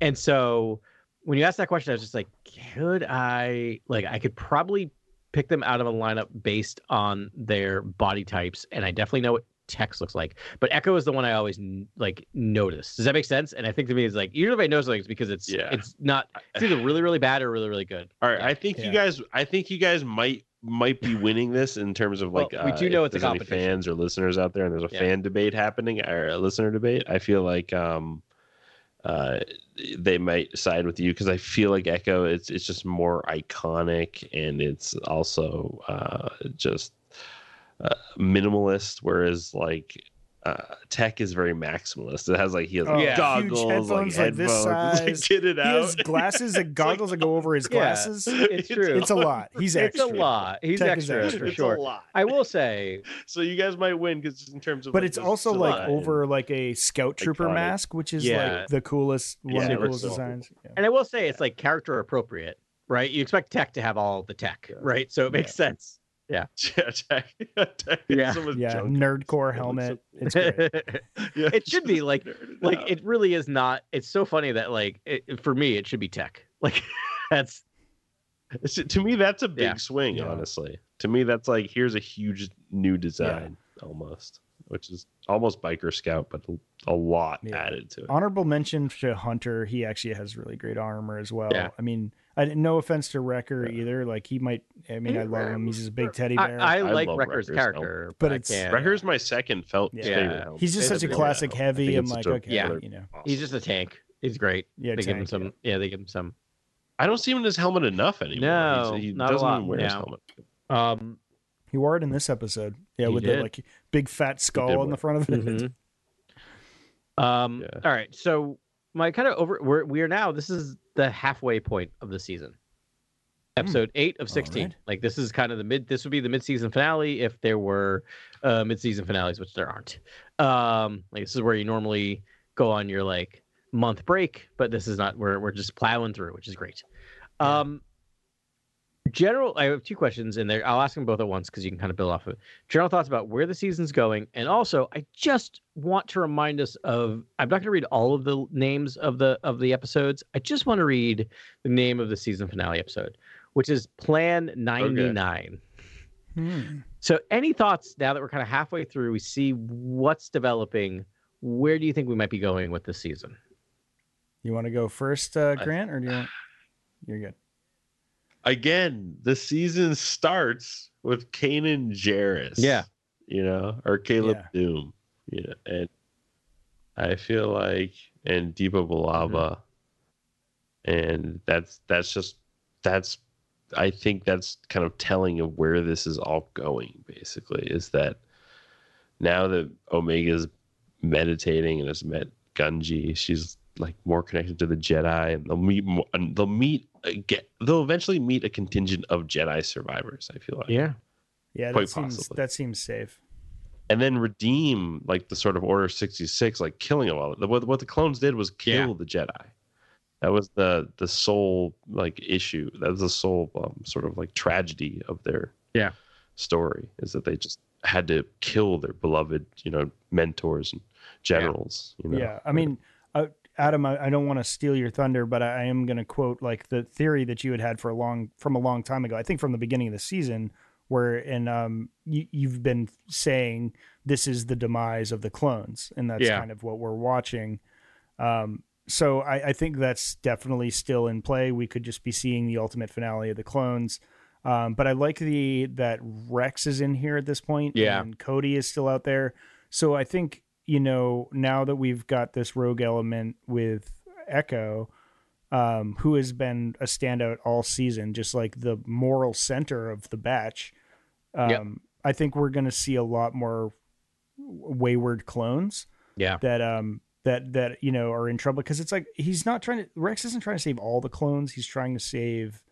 and so when you asked that question, I was just like, could I like I could probably pick them out of a lineup based on their body types, and I definitely know what Tex looks like. But Echo is the one I always like notice. Does that make sense? And I think to me it's like usually if I notice things because it's Yeah. it's not it's either really really bad or really really good. All right, I think Yeah. you guys. I think you guys might might be winning this in terms of Well, like. we uh, do know if it's a there's any competition. fans or listeners out there, and there's a Yeah. fan debate happening or a listener debate. I feel like um, uh, they might side with you because I feel like Echo. It's it's just more iconic and it's also uh, just uh, minimalist, whereas like. Uh, tech is very maximalist. It has like he has Oh, like Yeah. goggles, huge headphones like like this headphones, like, size. get it He out. has glasses and It's like, goggles that go over his Yeah. glasses. It's true. It's a lot. He's extra. it's a lot. He's Tech extra, extra. for it's sure. a lot. I will say, So you guys might win because in terms of, But like, it's the also like over like a scout trooper Iconic. mask, which is Yeah. like the coolest one of the coolest cool. designs. Yeah. and I will say, it's like character appropriate, right? You expect tech to have all the tech, Yeah. right? So it makes sense. Yeah, tech, tech, Yeah. so much Yeah, junk. nerdcore It helmet. so- It's great. Yeah, It should be like- nerded like out. it really is not. It's so funny that like it, for me, it should be tech. Like that's It's- to me, that's a big Yeah. swing. Yeah. Honestly, to me, that's like here's a huge new design almost, which is almost biker scout, but a lot Yeah. added to it. Honorable mention to Hunter. He actually has really great armor as well. Yeah. I mean, I didn't. No offense to Wrecker Yeah. either. Like he might. I mean, I love him. He's a big teddy bear. I, I like love Wrecker's Wrecker's character, But but, I it's- Wrecker's my second felt Yeah. favorite. helmet. He's just It's such a a classic heavy. think I'm like, a okay, Yeah. you know, He's just a tank. He's great. yeah, they give him some. Yeah. they give him some. I don't see him in his helmet enough anymore. No, He's- he not a doesn't lot, even wear his helmet. Um, He wore it in this episode. Yeah, He with did. the like big fat skull on wear the front of it. mhm. Um. Yeah. All right. So my kind of over. We're we are now. This is the halfway point of the season. Episode eight of sixteen. right. Like this is kind of the mid. This would be the mid-season finale if there were uh, mid-season finales, which there aren't. Um. Like this is where you normally go on your like month break, but this is not. We're we're just plowing through, which is great. Um. General, I have two questions in there. I'll ask them both at once because you can kind of build off of it. General thoughts about where the season's going, and also I just want to remind us of. I'm not going to read all of the names of the of the episodes. I just want to read the name of the season finale episode, which is Plan 99. Hmm. So, any thoughts now that we're kind of halfway through? We see what's developing. Where do you think we might be going with this season? You want to go first, uh, Grant, or do you want? You're good. Again, the season starts with Kanan Jarrus. Yeah. You know, or Caleb Yeah. Dume. You know, and I feel like and Depa Billaba. Mm-hmm. and that's that's just that's I think that's kind of telling of where this is all going. Basically, is that now that Omega's meditating and has met Gungi, she's like more connected to the Jedi, and they'll meet. More, and they'll meet. Get, they'll eventually meet a contingent of Jedi survivors. I feel like. Yeah. Yeah, that Quite seems possibly. that seems safe. and then redeem like the sort of Order sixty six, like killing them all. What what the clones did was kill Yeah. the Jedi. That was the the sole like issue. That was the sole um, sort of like tragedy of their Yeah. story is that they just had to kill their beloved you know mentors and generals. You know? Yeah, I mean, Adam, I, I don't want to steal your thunder, but I, I am going to quote like the theory that you had had for a long from a long time ago. I think from the beginning of the season, where and um you, you've been saying this is the demise of the clones, and that's Yeah. kind of what we're watching. Um, so I, I think that's definitely still in play. We could just be seeing the ultimate finale of the clones. Um, but I like the that Rex is in here at this point. Yeah. and Cody is still out there. So I think you know now that we've got this rogue element with Echo, um, who has been a standout all season, just like the moral center of the batch. Um, Yep. I think we're going to see a lot more wayward clones Yeah. that um that that you know are in trouble because it's like he's not trying to Rex isn't trying to save all the clones. He's trying to save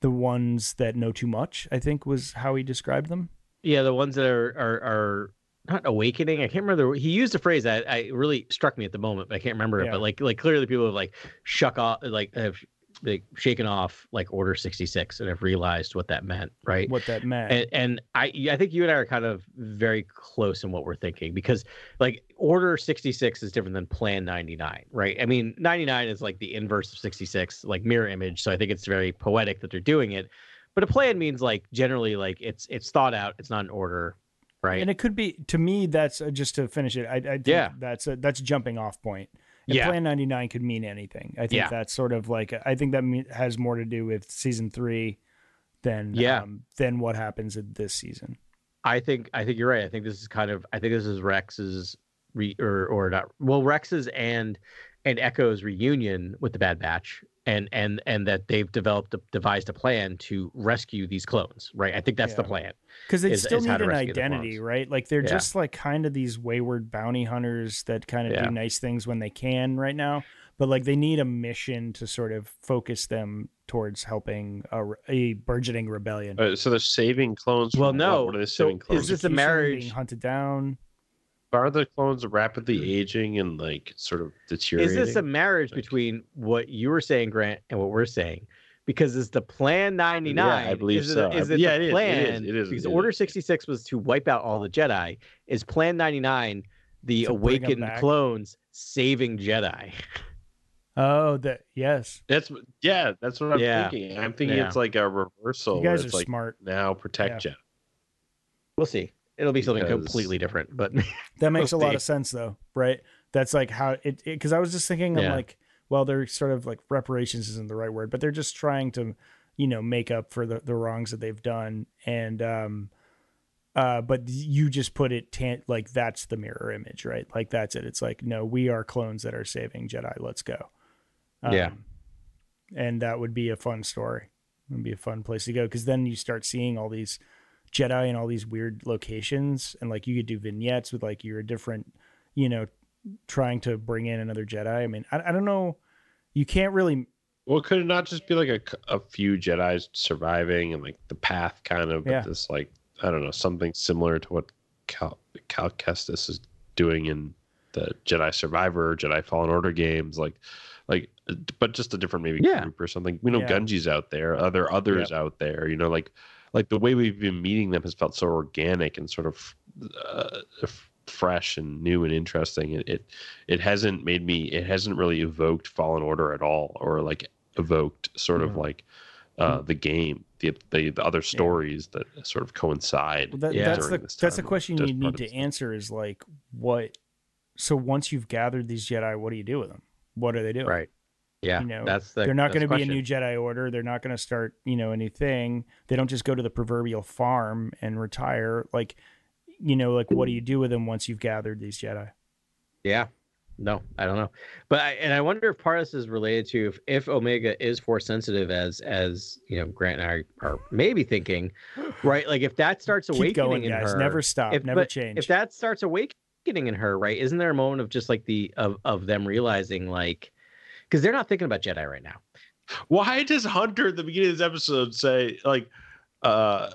the ones that know too much. I think was how he described them. Yeah, the ones that are are are not awakening. I can't remember. The, he used a phrase that I really struck me at the moment, but I can't remember it. But like like clearly people have like shuck off, like have like shaken off like Order sixty six and have realized what that meant, right? What that meant. and, and I I think you and I are kind of very close in what we're thinking because like Order 66 is different than Plan 99, right? I mean, 99 is like the inverse of 66, like mirror image. So I think it's very poetic that they're doing it. But a plan means like generally like it's it's thought out, it's not an order, right? And it could be to me. That's uh, just to finish it. I, I think Yeah. that's a that's a jumping off point. And Yeah. Plan ninety nine could mean anything. I think Yeah. that's sort of like I think that has more to do with season three than Yeah. um, than what happens in this season. I think I think you're right. I think this is kind of I think this is Rex's re or or not well Rex's and and Echo's reunion with the Bad Batch and and and that they've developed a, devised a plan to rescue these clones, right? I think that's the plan. because they is- still is need an identity, right? Like they're Yeah. just like kind of these wayward bounty hunters that kind of Yeah. do nice things when they can right now, but like they need a mission to sort of focus them towards helping a, a burgeoning rebellion. Uh, so they're saving clones. Well, no. What? What are they So saving is this a marriage- being hunted down? Are the clones rapidly hmm. aging and like sort of deteriorating? Is this a marriage Like- between what you were saying, Grant, and what we're saying? Because is the plan 99? Yeah, I believe is so. Is I- it yeah, the it plan? is, it is, Because it Order is. 66 was to wipe out all the Jedi. Is plan 99 the To awakened clones saving Jedi? Oh, that yes, That's yeah. That's what I'm Yeah. thinking. I'm thinking Yeah. it's like a reversal. you guys are like smart. now protect Yeah. Jedi. We'll see. It'll be something completely different, but That makes a We'll lot of sense, though, right? That's like how it because I was just thinking, I'm like, well, they're sort of like reparations isn't the right word, but they're just trying to, you know, make up for the, the wrongs that they've done, and um, uh, but you just put it tan- like that's the mirror image, right? Like that's it. It's like no, we are clones that are saving Jedi. Let's go. Um, Yeah. and that would be a fun story. It would be a fun place to go because then you start seeing all these Jedi in all these weird locations, and like you could do vignettes with like you're a different, you know, trying to bring in another Jedi. I mean, I, I don't know. You can't really. Well, could it not just be like a, a few Jedi's surviving and like the path kind of Yeah. this like I don't know something similar to what Cal, Cal Kestis is doing in the Jedi Survivor, Jedi Fallen Order games, like like but just a different maybe Yeah. group or something. We know Yeah. Gungi's out there, are there others out there? You know, like like the way we've been meeting them has felt so organic and sort of uh, fresh and new and interesting. It, it it hasn't made me. It hasn't really evoked Fallen Order at all, or like evoked sort of Mhm. like uh, the game, the, the the other stories that sort of coincide. Well, that, Yeah. that's the this that's the question you need to answer is like what. So once you've gathered these Jedi, what do you do with them? What are they doing? right. Yeah. You know, that's the they're not going to be a new. Jedi Order. They're not going to start, you know, anything. They don't just go to the proverbial farm and retire. Like, you know, like what do you do with them once you've gathered these Jedi? Yeah. no, I don't know. But I, and I wonder if part of this is related to if, if Omega is force sensitive, as as you know, Grant and I are maybe thinking, right? Like if that starts Keep awakening going, in guys. her, Never stop. if, never change. If that starts awakening in her, right? Isn't there a moment of just like the of of them realizing like, because they're not thinking about Jedi right now. Why does Hunter at the beginning of this episode say like, uh,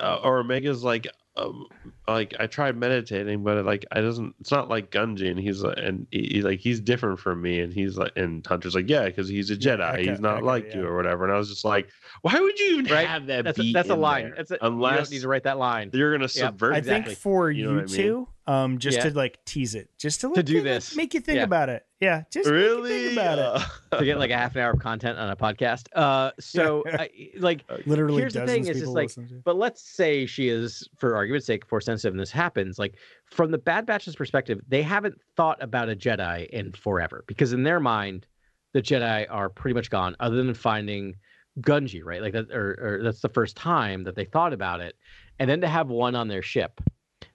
uh, or Omega's like, um, like I tried meditating, but like I doesn't. It's not like Gungi, and he's like, and he, he's like he's different from me, and he's like, and Hunter's like, yeah, because he's a Yeah, Jedi, he's not Echo, like you or whatever. And I was just like, why would you even Right? have that? That's a, beat that's a line. there? That's a, you unless don't need to write that line. you're gonna Yep. subvert. I exactly. think for You you, know what I mean? Two, um, just Yeah. to like tease it, just to, To do make- this. make you think Yeah. about it. Yeah, just really you think about it. Uh, to get like a half an hour of content on a podcast. Uh, so I, like Literally, here's the thing, is it's just like- to. But let's say she is, for argument's sake, force sensitive, and this happens. Like from the Bad Batch's perspective, they haven't thought about a Jedi in forever because in their mind, the Jedi are pretty much gone, other than finding Gungi, right? Like that, or, or that's the first time that they thought about it, and then to have one on their ship,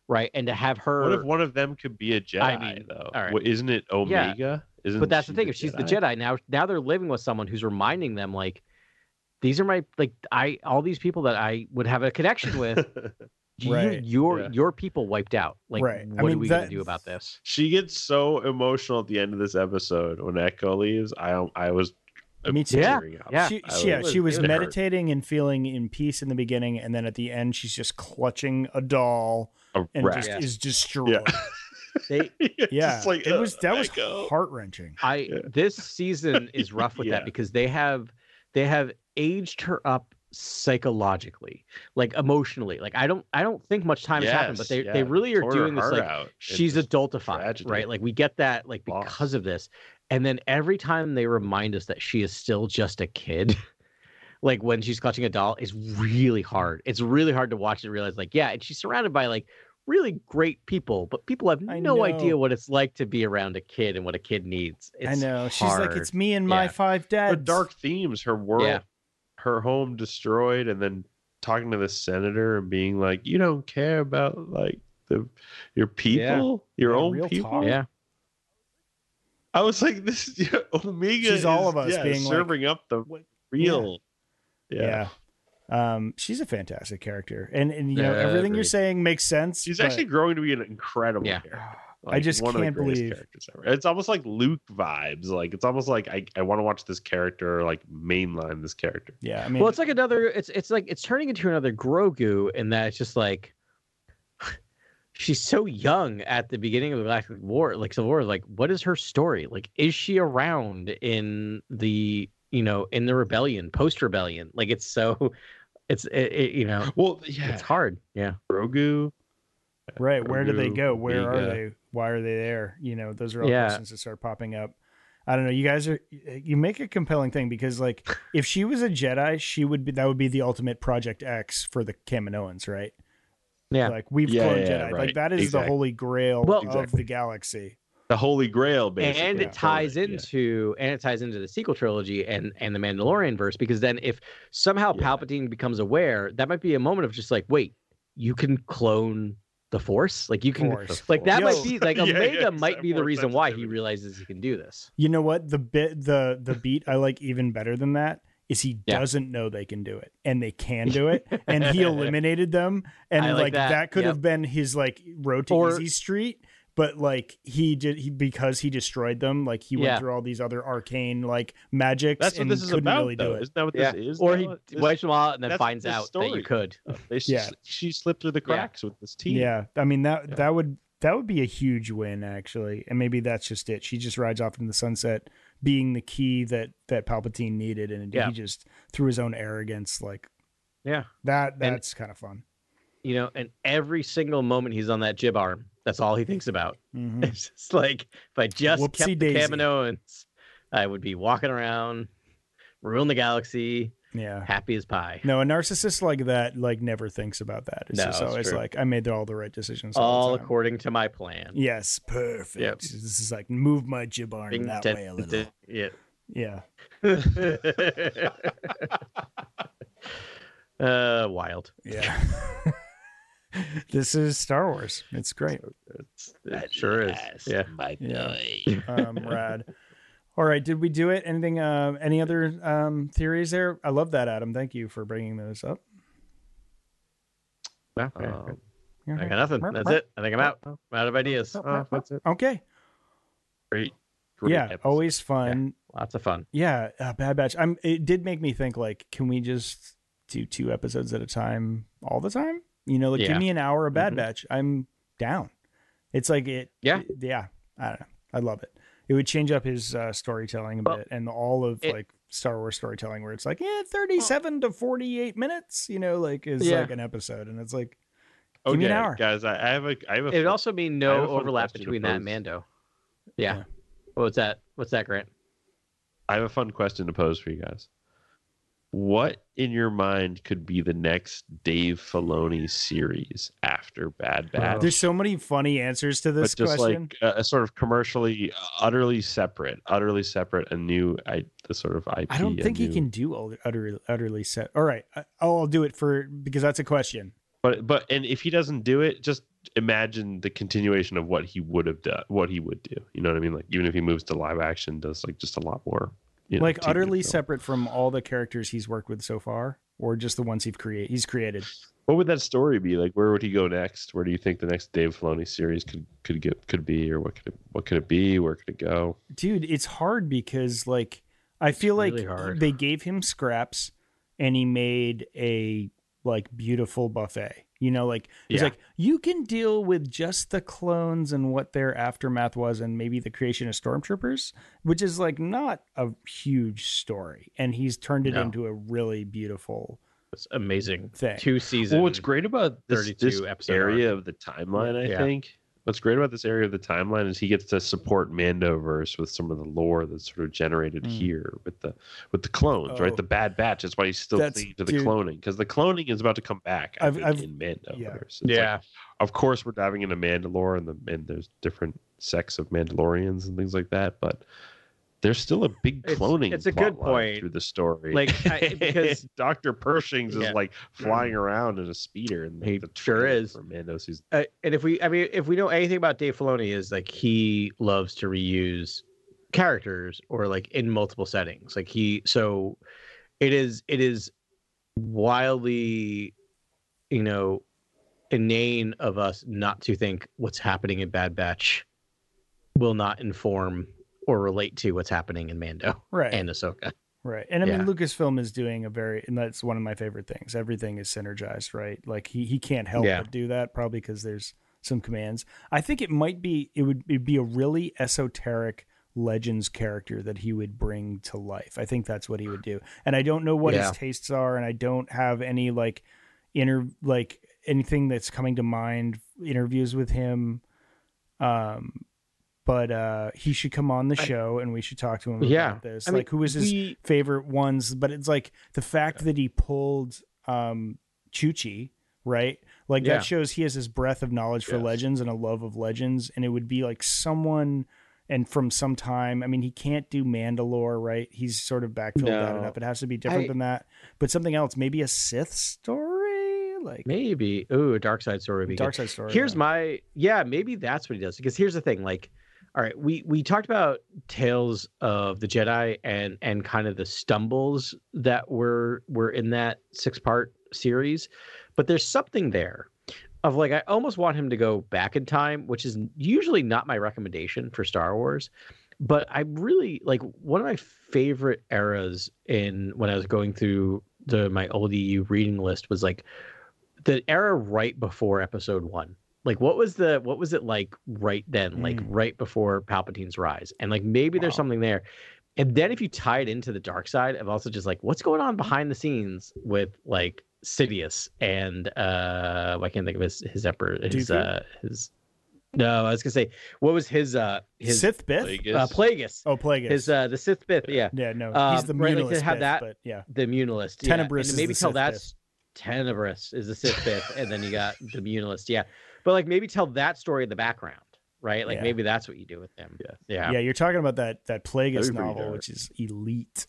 right, and to have her. what if one of them could be a Jedi mean, though? all right. What- Isn't it Omega? Isn't but that's the she thing. If she's the Jedi now, now they're living with someone who's reminding them like, these are my like I all these people that I would have a connection with. you, Right, your yeah. your people wiped out. Like, Right. I what are mean, we gonna do about this? she gets so emotional at the end of this episode when Echo leaves. I I was Me too. Yeah, tearing yeah. She, she- yeah, was- she was it hurt. meditating and feeling in peace in the beginning, and then at the end, she's just clutching a doll a and wreck. just Yeah. is destroyed. Yeah. They, Yeah, like, it uh, was that was heart wrenching. I Yeah. this season is rough with Yeah. that because they have they have aged her up psychologically, like emotionally. Like I don't I don't think much time has happened, but Yes, they they really are Tore doing this like out. She's just adultified, tragedy. right? Like we get that like Loss. because of this. And then every time they remind us that she is still just a kid, like when she's clutching a doll, is really hard. It's really hard to watch and realize, like, yeah, and she's surrounded by like really great people, but people have I no know. idea what it's like to be around a kid and what a kid needs. It's I know. She's like, it's me and my Yeah. five dads. her dark themes, her world, Yeah. her home destroyed, and then talking to the senator and being like, "You don't care about like the your people, your Yeah, own people." talk. Yeah. I was like, "This yeah, Omega." She's all is, of us yeah, being like, serving up the what- real. yeah. Yeah. Um, she's a fantastic character, and and you know everything you're saying makes sense. she's but- actually growing to be an incredible Yeah. character. I just one can't greatest believe- ever. It's almost like Luke vibes. Like it's almost like I, I want to watch this character like mainline this character. yeah. I mean, Well, it's like another. It's it's like it's turning into another Grogu, in that it's just like she's so young at the beginning of the Galactic War, like Civil War. Like, what is her story? Like, is she around in the you know in the rebellion, post rebellion? Like, it's so, it's it, it, you know, Well, yeah, it's hard. Yeah, Grogu. right. Where do they go? Where are they? Why are they there? You know, those are all Yeah. questions that start popping up. I don't know. You guys are you make a compelling thing because like if she was a Jedi, she would be that would be the ultimate Project X for the Kaminoans, right? Yeah. Like we've Yeah, cloned yeah, Jedi. Like that is Exactly. the holy grail Well- of Exactly. the galaxy. The Holy Grail, basically. and it ties yeah. into and it ties into the sequel trilogy and and the Mandalorian verse because then if somehow Yeah. Palpatine becomes aware, that might be a moment of just like, wait, you can clone the Force, like you can, Force. like that Yo. might be like Yeah, yeah, Omega might be the reason why he realizes he can do this. You know what? The bit the the beat I like even better than that is he Yeah. doesn't know they can do it and they can do it and he eliminated them and like, like that, that. could Yep. have been his like road to Or- easy street but like he did he because he destroyed them like he Yeah. went through all these other arcane like magics That's what and this is couldn't about, really though. do it Isn't that what Yeah. this is? Or though? he This- wipes them out and then finds the out that you could. They, she, Yeah. she slipped through the Yeah. cracks with this team. yeah i mean that Yeah. that would that would be a huge win actually and maybe that's just it she just rides off in the sunset being the key that that palpatine needed and Yeah. he just through his own arrogance like Yeah, that that's kind of fun you know, and every single moment he's on that jib arm, that's all he thinks about. Mhm. It's just like if I just Whoopsie kept the. Kaminoans, I would be walking around, ruin the galaxy, yeah happy as pie. No, a narcissist like that like never thinks about that. It's No, just it's always true. like I made all the right decisions. all All, according to my plan. Yes, perfect. Yep. This is like move my jib arm Ding, that ding, way a little. ding, Yeah. Yeah. uh, wild. Yeah. this is Star Wars. It's great. It's, it sure is. Yeah. my Yeah. Um, rad. All right, did we do it? Anything? Uh, any other um, theories there? I love that, Adam. Thank you for bringing those up. Yeah, okay. Um, I got nothing. That's it. I think I'm out. I'm out of ideas. uh, that's it. Okay. Great. great yeah, episode. always fun. Lots of fun. Yeah, uh, Bad Batch. I'm. It did make me think. Like, can we just do two episodes at a time all the time? You know, like give me an hour of Bad Mhm. Batch. I'm down. It's like it. Yeah. it- yeah. I don't know. I love it. It would change up his uh, storytelling a Well, bit, and all of it- like Star Wars storytelling, where it's like, yeah, thirty-seven to forty-eight minutes. You know, like is Yeah. like an episode, and it's like, Give me Okay, an hour. guys. I, I have a. I have a. It would also mean no overlap between that and. Mando. Yeah. Yeah. What's that? What's that, Grant? I have a fun question to pose for you guys. What in your mind could be the next Dave Filoni series after Bad Batch? there's so many funny answers to this but just question. like a, a sort of commercially, utterly separate, utterly separate, a new, I the sort of IP. I don't a think he can do all- utterly, utterly set. All right, I, I'll do it for because that's a question. But but and if he doesn't do it, just imagine the continuation of what he would have done, what he would do. You know what I mean? Like even if he moves to live action, does like just a lot more. You know, like utterly film. separate from all the characters he's worked with so far, or just the ones he's create he's created. What would that story be? Like, where would he go next? Where do you think the next Dave Filoni series could could get could be, or what could it what could it be? Where could it go? Dude, it's hard because like I feel like really hard. they gave him scraps and he made a like beautiful buffet. You know, like he's Yeah. like, you can deal with just the clones and what their aftermath was and maybe the creation of stormtroopers, which is like not a huge story. And he's turned it No. into a really beautiful It's amazing. thing. Two seasons. Well, what's great about this, 32 this episode area of the timeline, I Yeah. think, what's great about this area of the timeline is he gets to support Mandoverse with some of the lore that's sort of generated Mm. here with the with the clones, Oh. right? The Bad Batch. That's why he's still That's- clinging to the dude. cloning because the cloning is about to come back. I I've- think, I've- in Mandoverse. It's Yeah. like, of course, we're diving into Mandalore and the and there's different sects of Mandalorians and things like that, but. There's still a big cloning. it's a good point. through the story. Like, I- because- Doctor Pershing's Yeah. is like flying around in a speeder, and He the sure is. for Mando season. uh, and if we, I mean, if we know anything about Dave Filoni, is like he loves to reuse characters or like in multiple settings. Like he, so it is, it is wildly, you know, inane of us not to think what's happening in Bad Batch will not inform or relate to what's happening in Mando right. and Ahsoka. Right. And I Yeah. mean Lucasfilm is doing a very and that's one of my favorite things. Everything is synergized, right? Like he he can't help Yeah. but do that probably because there's some commands. I think it might be it would it'd be a really esoteric legends character that he would bring to life. I think that's what he would do. And I don't know what Yeah. his tastes are and I don't have any like inner like anything that's coming to mind interviews with him um but uh he should come on the show and we should talk to him Yeah. about this I mean, like who was his we- favorite ones, but it's like the fact that he pulled um Chuchi, right? Like Yeah. that shows he has this breadth of knowledge for Yes. legends and a love of legends, and it would be like someone and from some time, I mean, he can't do Mandalore, right? He's sort of backfilled that No. enough. It has to be different I- than that. But something else, maybe a Sith story, like Maybe. Ooh, a dark side story would be good. dark side story. here's yeah. my yeah maybe that's what he does because here's the thing like all right we we talked about tales of the jedi and and kind of the stumbles that were were in that six part series but there's something there of like i almost want him to go back in time which is usually not my recommendation for star wars but i really like one of my favorite eras in when i was going through the my old eu reading list was like the era right before episode one like what was the what was it like right then like Mm. right before palpatine's rise and like maybe there's something there and then if you tie it into the dark side of also just like what's going on behind the scenes with like sidious and uh i can't think of his his emperor his Dooku? uh his no i was gonna say what was his uh his Sith Bith. Plagueis. uh plagueis Oh, Plagueis. his uh the sith bith yeah yeah, no, um, he's the right, like, to Munilist have Bith, that- but yeah, the munilist yeah. Tenebrous and is maybe the tell Sith that's Tenebrous is the Sith Bith, and then you got the Munilist. Yeah, but like maybe tell that story in the background, right? Like Yeah. maybe that's what you do with them. Yeah. yeah, yeah, you're talking about that that Plagueis That'd be pretty novel, dark. which is elite.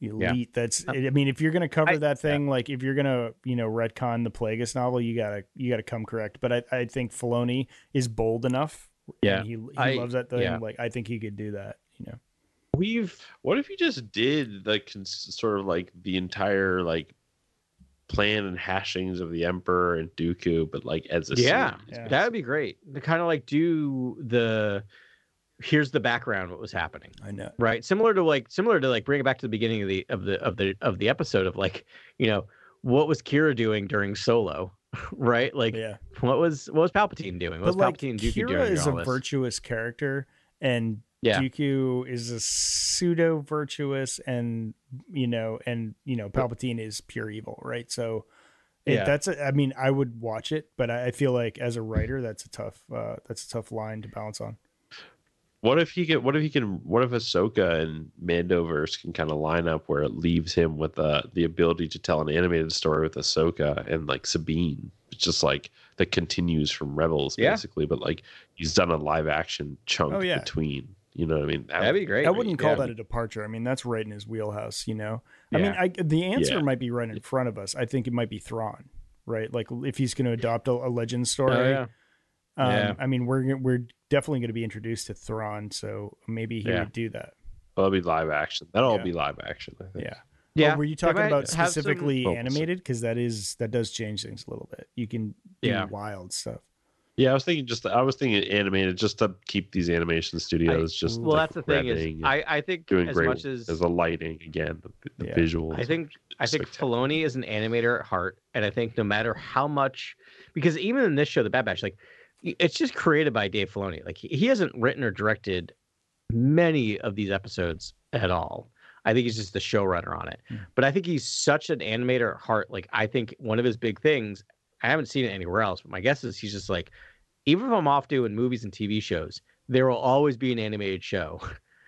elite. That's uh, I mean, if you're gonna cover I- that thing, like if you're gonna you know retcon the Plagueis novel, you gotta you gotta come correct. But I, I think Filoni is bold enough. Yeah. he, he I- loves that thing. yeah. Like I think he could do that. You know, We've What if you just did the cons- sort of like the entire like plan and hashings of the Emperor and Dooku, but like as a yeah. Yeah. that would be great. To kind of like do the here's the background what was happening. I know. right similar to like similar to like bring it back to the beginning of the of the of the of the episode of like you know what was Qi'ra doing during solo right like Yeah, what was what was palpatine doing what was but like palpatine and Dooku Qi'ra doing is a this? virtuous character, and Yeah. Dooku is a pseudo virtuous, and you know, and you know, Palpatine is pure evil, right? So. It, Yeah. That's a, I mean I would watch it, but I I feel like as a writer that's a tough uh, that's a tough line to balance on. What if he can? What if he can? What if Ahsoka and Mandoverse can kind of line up where it leaves him with uh, the ability to tell an animated story with Ahsoka and like Sabine? It's just like that continues from Rebels Yeah. basically, but like he's done a live action chunk Oh, yeah. between. You know what I mean? That that'd be great I wouldn't call Yeah. that a departure. I mean, that's right in his wheelhouse, you know. I mean, I, the answer Yeah. might be right in front of us. I think it might be Thrawn, right? Like if he's going to adopt a, a legend story. oh, yeah. um, Yeah. I mean, we're we're definitely going to be introduced to Thrawn, so maybe he Yeah. would do that. That'll be live action. That'll all be live action. I think. Yeah. yeah Oh, were you talking about have some- specifically animated? Because that is that does change things a little bit. You can do Yeah. wild stuff. Yeah, I was thinking just I was thinking animated just to keep these animation studios just well like, that's the thing is and i i think doing as great much as as the lighting again, the, the Yeah. visuals. I think I think spectacular. Filoni is an animator at heart, and I think no matter how much, because even in this show, The Bad Batch, like it's just created by Dave Filoni. Like he, he hasn't written or directed many of these episodes at all. I think he's just the showrunner on it. Hmm. But I think he's such an animator at heart. Like I think one of his big things, I haven't seen it anywhere else, but my guess is he's just like, even if I'm off doing movies and TV shows, there will always be an animated show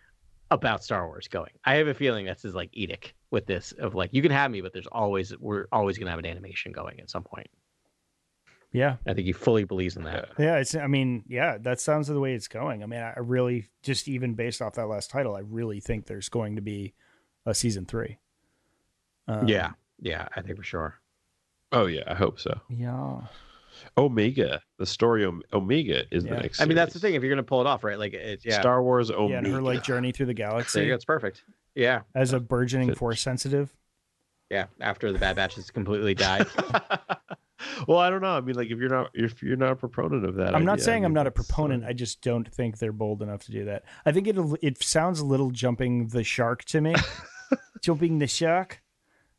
about Star Wars going. I have a feeling that's his like edict with this of like you can have me, but there's always we're always gonna have an animation going at some point. Yeah, I think he fully believes in that. yeah. It's. I mean, yeah. That sounds the way it's going. I mean, I I really just even based off that last title, I really think there's going to be a season three. Um, yeah, yeah, I think for sure. Oh yeah, I hope so. Yeah. Omega, the story of Omega is Yeah. the next. I mean, that's the thing. If you're gonna pull it off, right? Like it's yeah, Star Wars Omega. Yeah, and her like journey through the galaxy go, it's perfect. Yeah, as a burgeoning Finish. force sensitive. yeah. After the Bad Batch has completely died. well, I don't know. I mean, like if you're not if you're not a proponent of that, I'm not saying I I'm mean, not a that's, uh, proponent. I just don't think they're bold enough to do that. I think it it sounds a little jumping the shark to me. jumping the shark.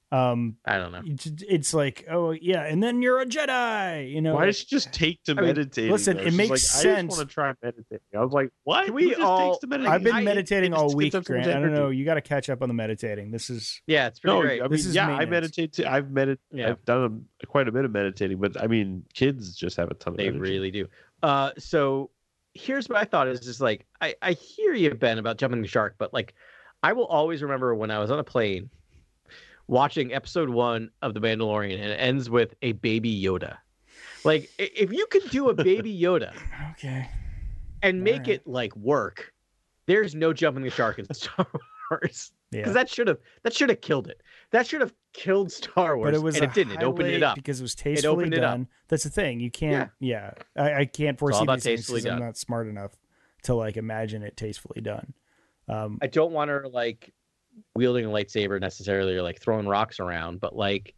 Um, I don't know. it's, it's like, oh yeah, and then you're a Jedi. You know, Why does she just take to I mean, listen, though? it She's makes like, sense. I just want to try meditating. I was like, what? We all- takes to meditating? I've been I- meditating it all week, gets up so much Grant. I don't know. You got to catch up on the meditating. This is Yeah, it's pretty No, great. I mean, this is yeah, I meditate. Too. I've medit. Yeah. I've done a, quite a bit of meditating, but I mean, kids just have a ton of. They energy. really do. Uh, so here's what I thought is just like I, I hear you, Ben, about jumping the shark, but like I will always remember when I was on a plane watching episode one of The Mandalorian and it ends with a baby Yoda. Like if you could do a baby Yoda okay. and make Alright. it like work, there's no jumping the shark in Star Wars. Yeah. Because that should have that should have killed it. That should have killed Star Wars. But it was and it didn't. It opened it up. because it was tastefully opened it up. done. That's the thing. You can't. Yeah, I, I can't foresee these things tastefully 'cause I'm not smart enough to like imagine it tastefully done. Um, I don't want her like wielding a lightsaber necessarily or like throwing rocks around, but like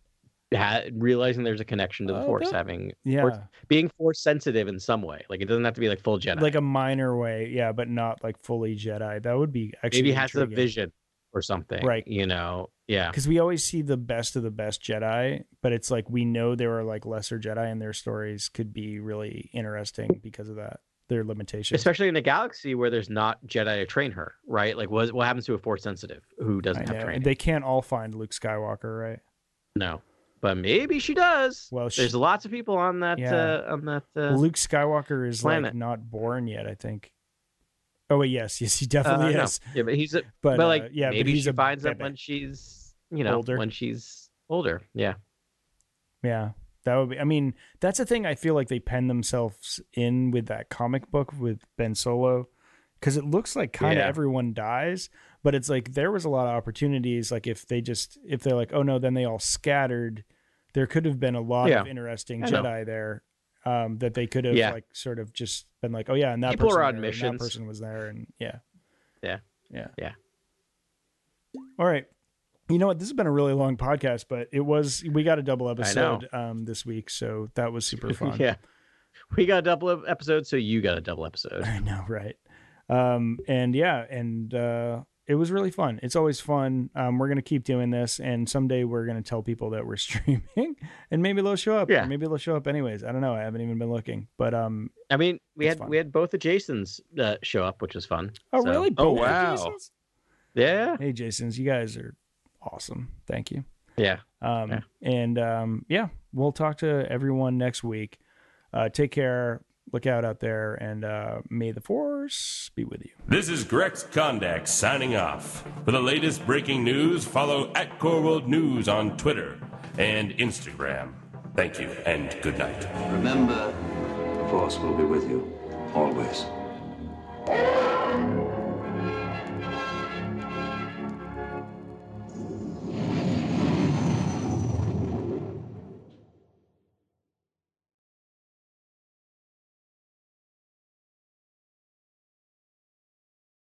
ha- realizing there's a connection to the Oh, force, that- having yeah, force- being force sensitive in some way. Like it doesn't have to be like full Jedi. like a minor way. Yeah, but not like fully Jedi. That would be actually maybe has a vision or something. Right. You know. Yeah. because we always see the best of the best Jedi, but it's like we know there are like lesser Jedi, and their stories could be really interesting because of that. Their limitations. Especially in a galaxy where there's not Jedi to train her, right? Like what what happens to a force sensitive who doesn't have know. training? They can't all find Luke Skywalker, right? no. But maybe she does. Well, she- there's lots of people on that Yeah. uh, on that uh, Luke Skywalker is like not born yet. I think. Oh wait, yes, yes, he uh, definitely no. is. Yeah, but he's a, But, but, uh, like yeah, maybe she finds out bebe. when she's you know Older. when she's older. Yeah. Yeah, that would be. I mean, that's a thing. I feel like they pen themselves in with that comic book with Ben Solo, because it looks like kind of Yeah. everyone dies, but it's like there was a lot of opportunities. Like if they just if they're like, oh no, then they all scattered. There could have been a lot Yeah. of interesting. Jedi there um, that they could have Yeah. like sort of just been like, oh yeah, and that People person are on missions. That person was there, and yeah, Yeah. yeah, Yeah. All right. You know what? This has been a really long podcast, but it was we got a double episode um, this week, so that was super fun. yeah. We got a double ep- episode, so you got a double episode. I know, right? Um, and yeah, and uh, it was really fun. It's always fun. Um, we're gonna keep doing this, and someday we're gonna tell people that we're streaming, and maybe they'll show up. Yeah. maybe they'll show up anyways. I don't know. I haven't even been looking, but um, I mean, we had fun. we had both the Jasons uh, show up, which was fun. oh So- really? Oh, Both the wow. Jasons? Yeah. Hey, Jasons, you guys are awesome. Thank you. Yeah. Um, Yeah. and um, yeah, we'll talk to everyone next week. Uh, take care. Look out out there, and uh, may the force be with you. This is Grex Kondak signing off. For the latest breaking news, follow at Core World News on Twitter and Instagram. Thank you and good night. Remember, the Force will be with you always.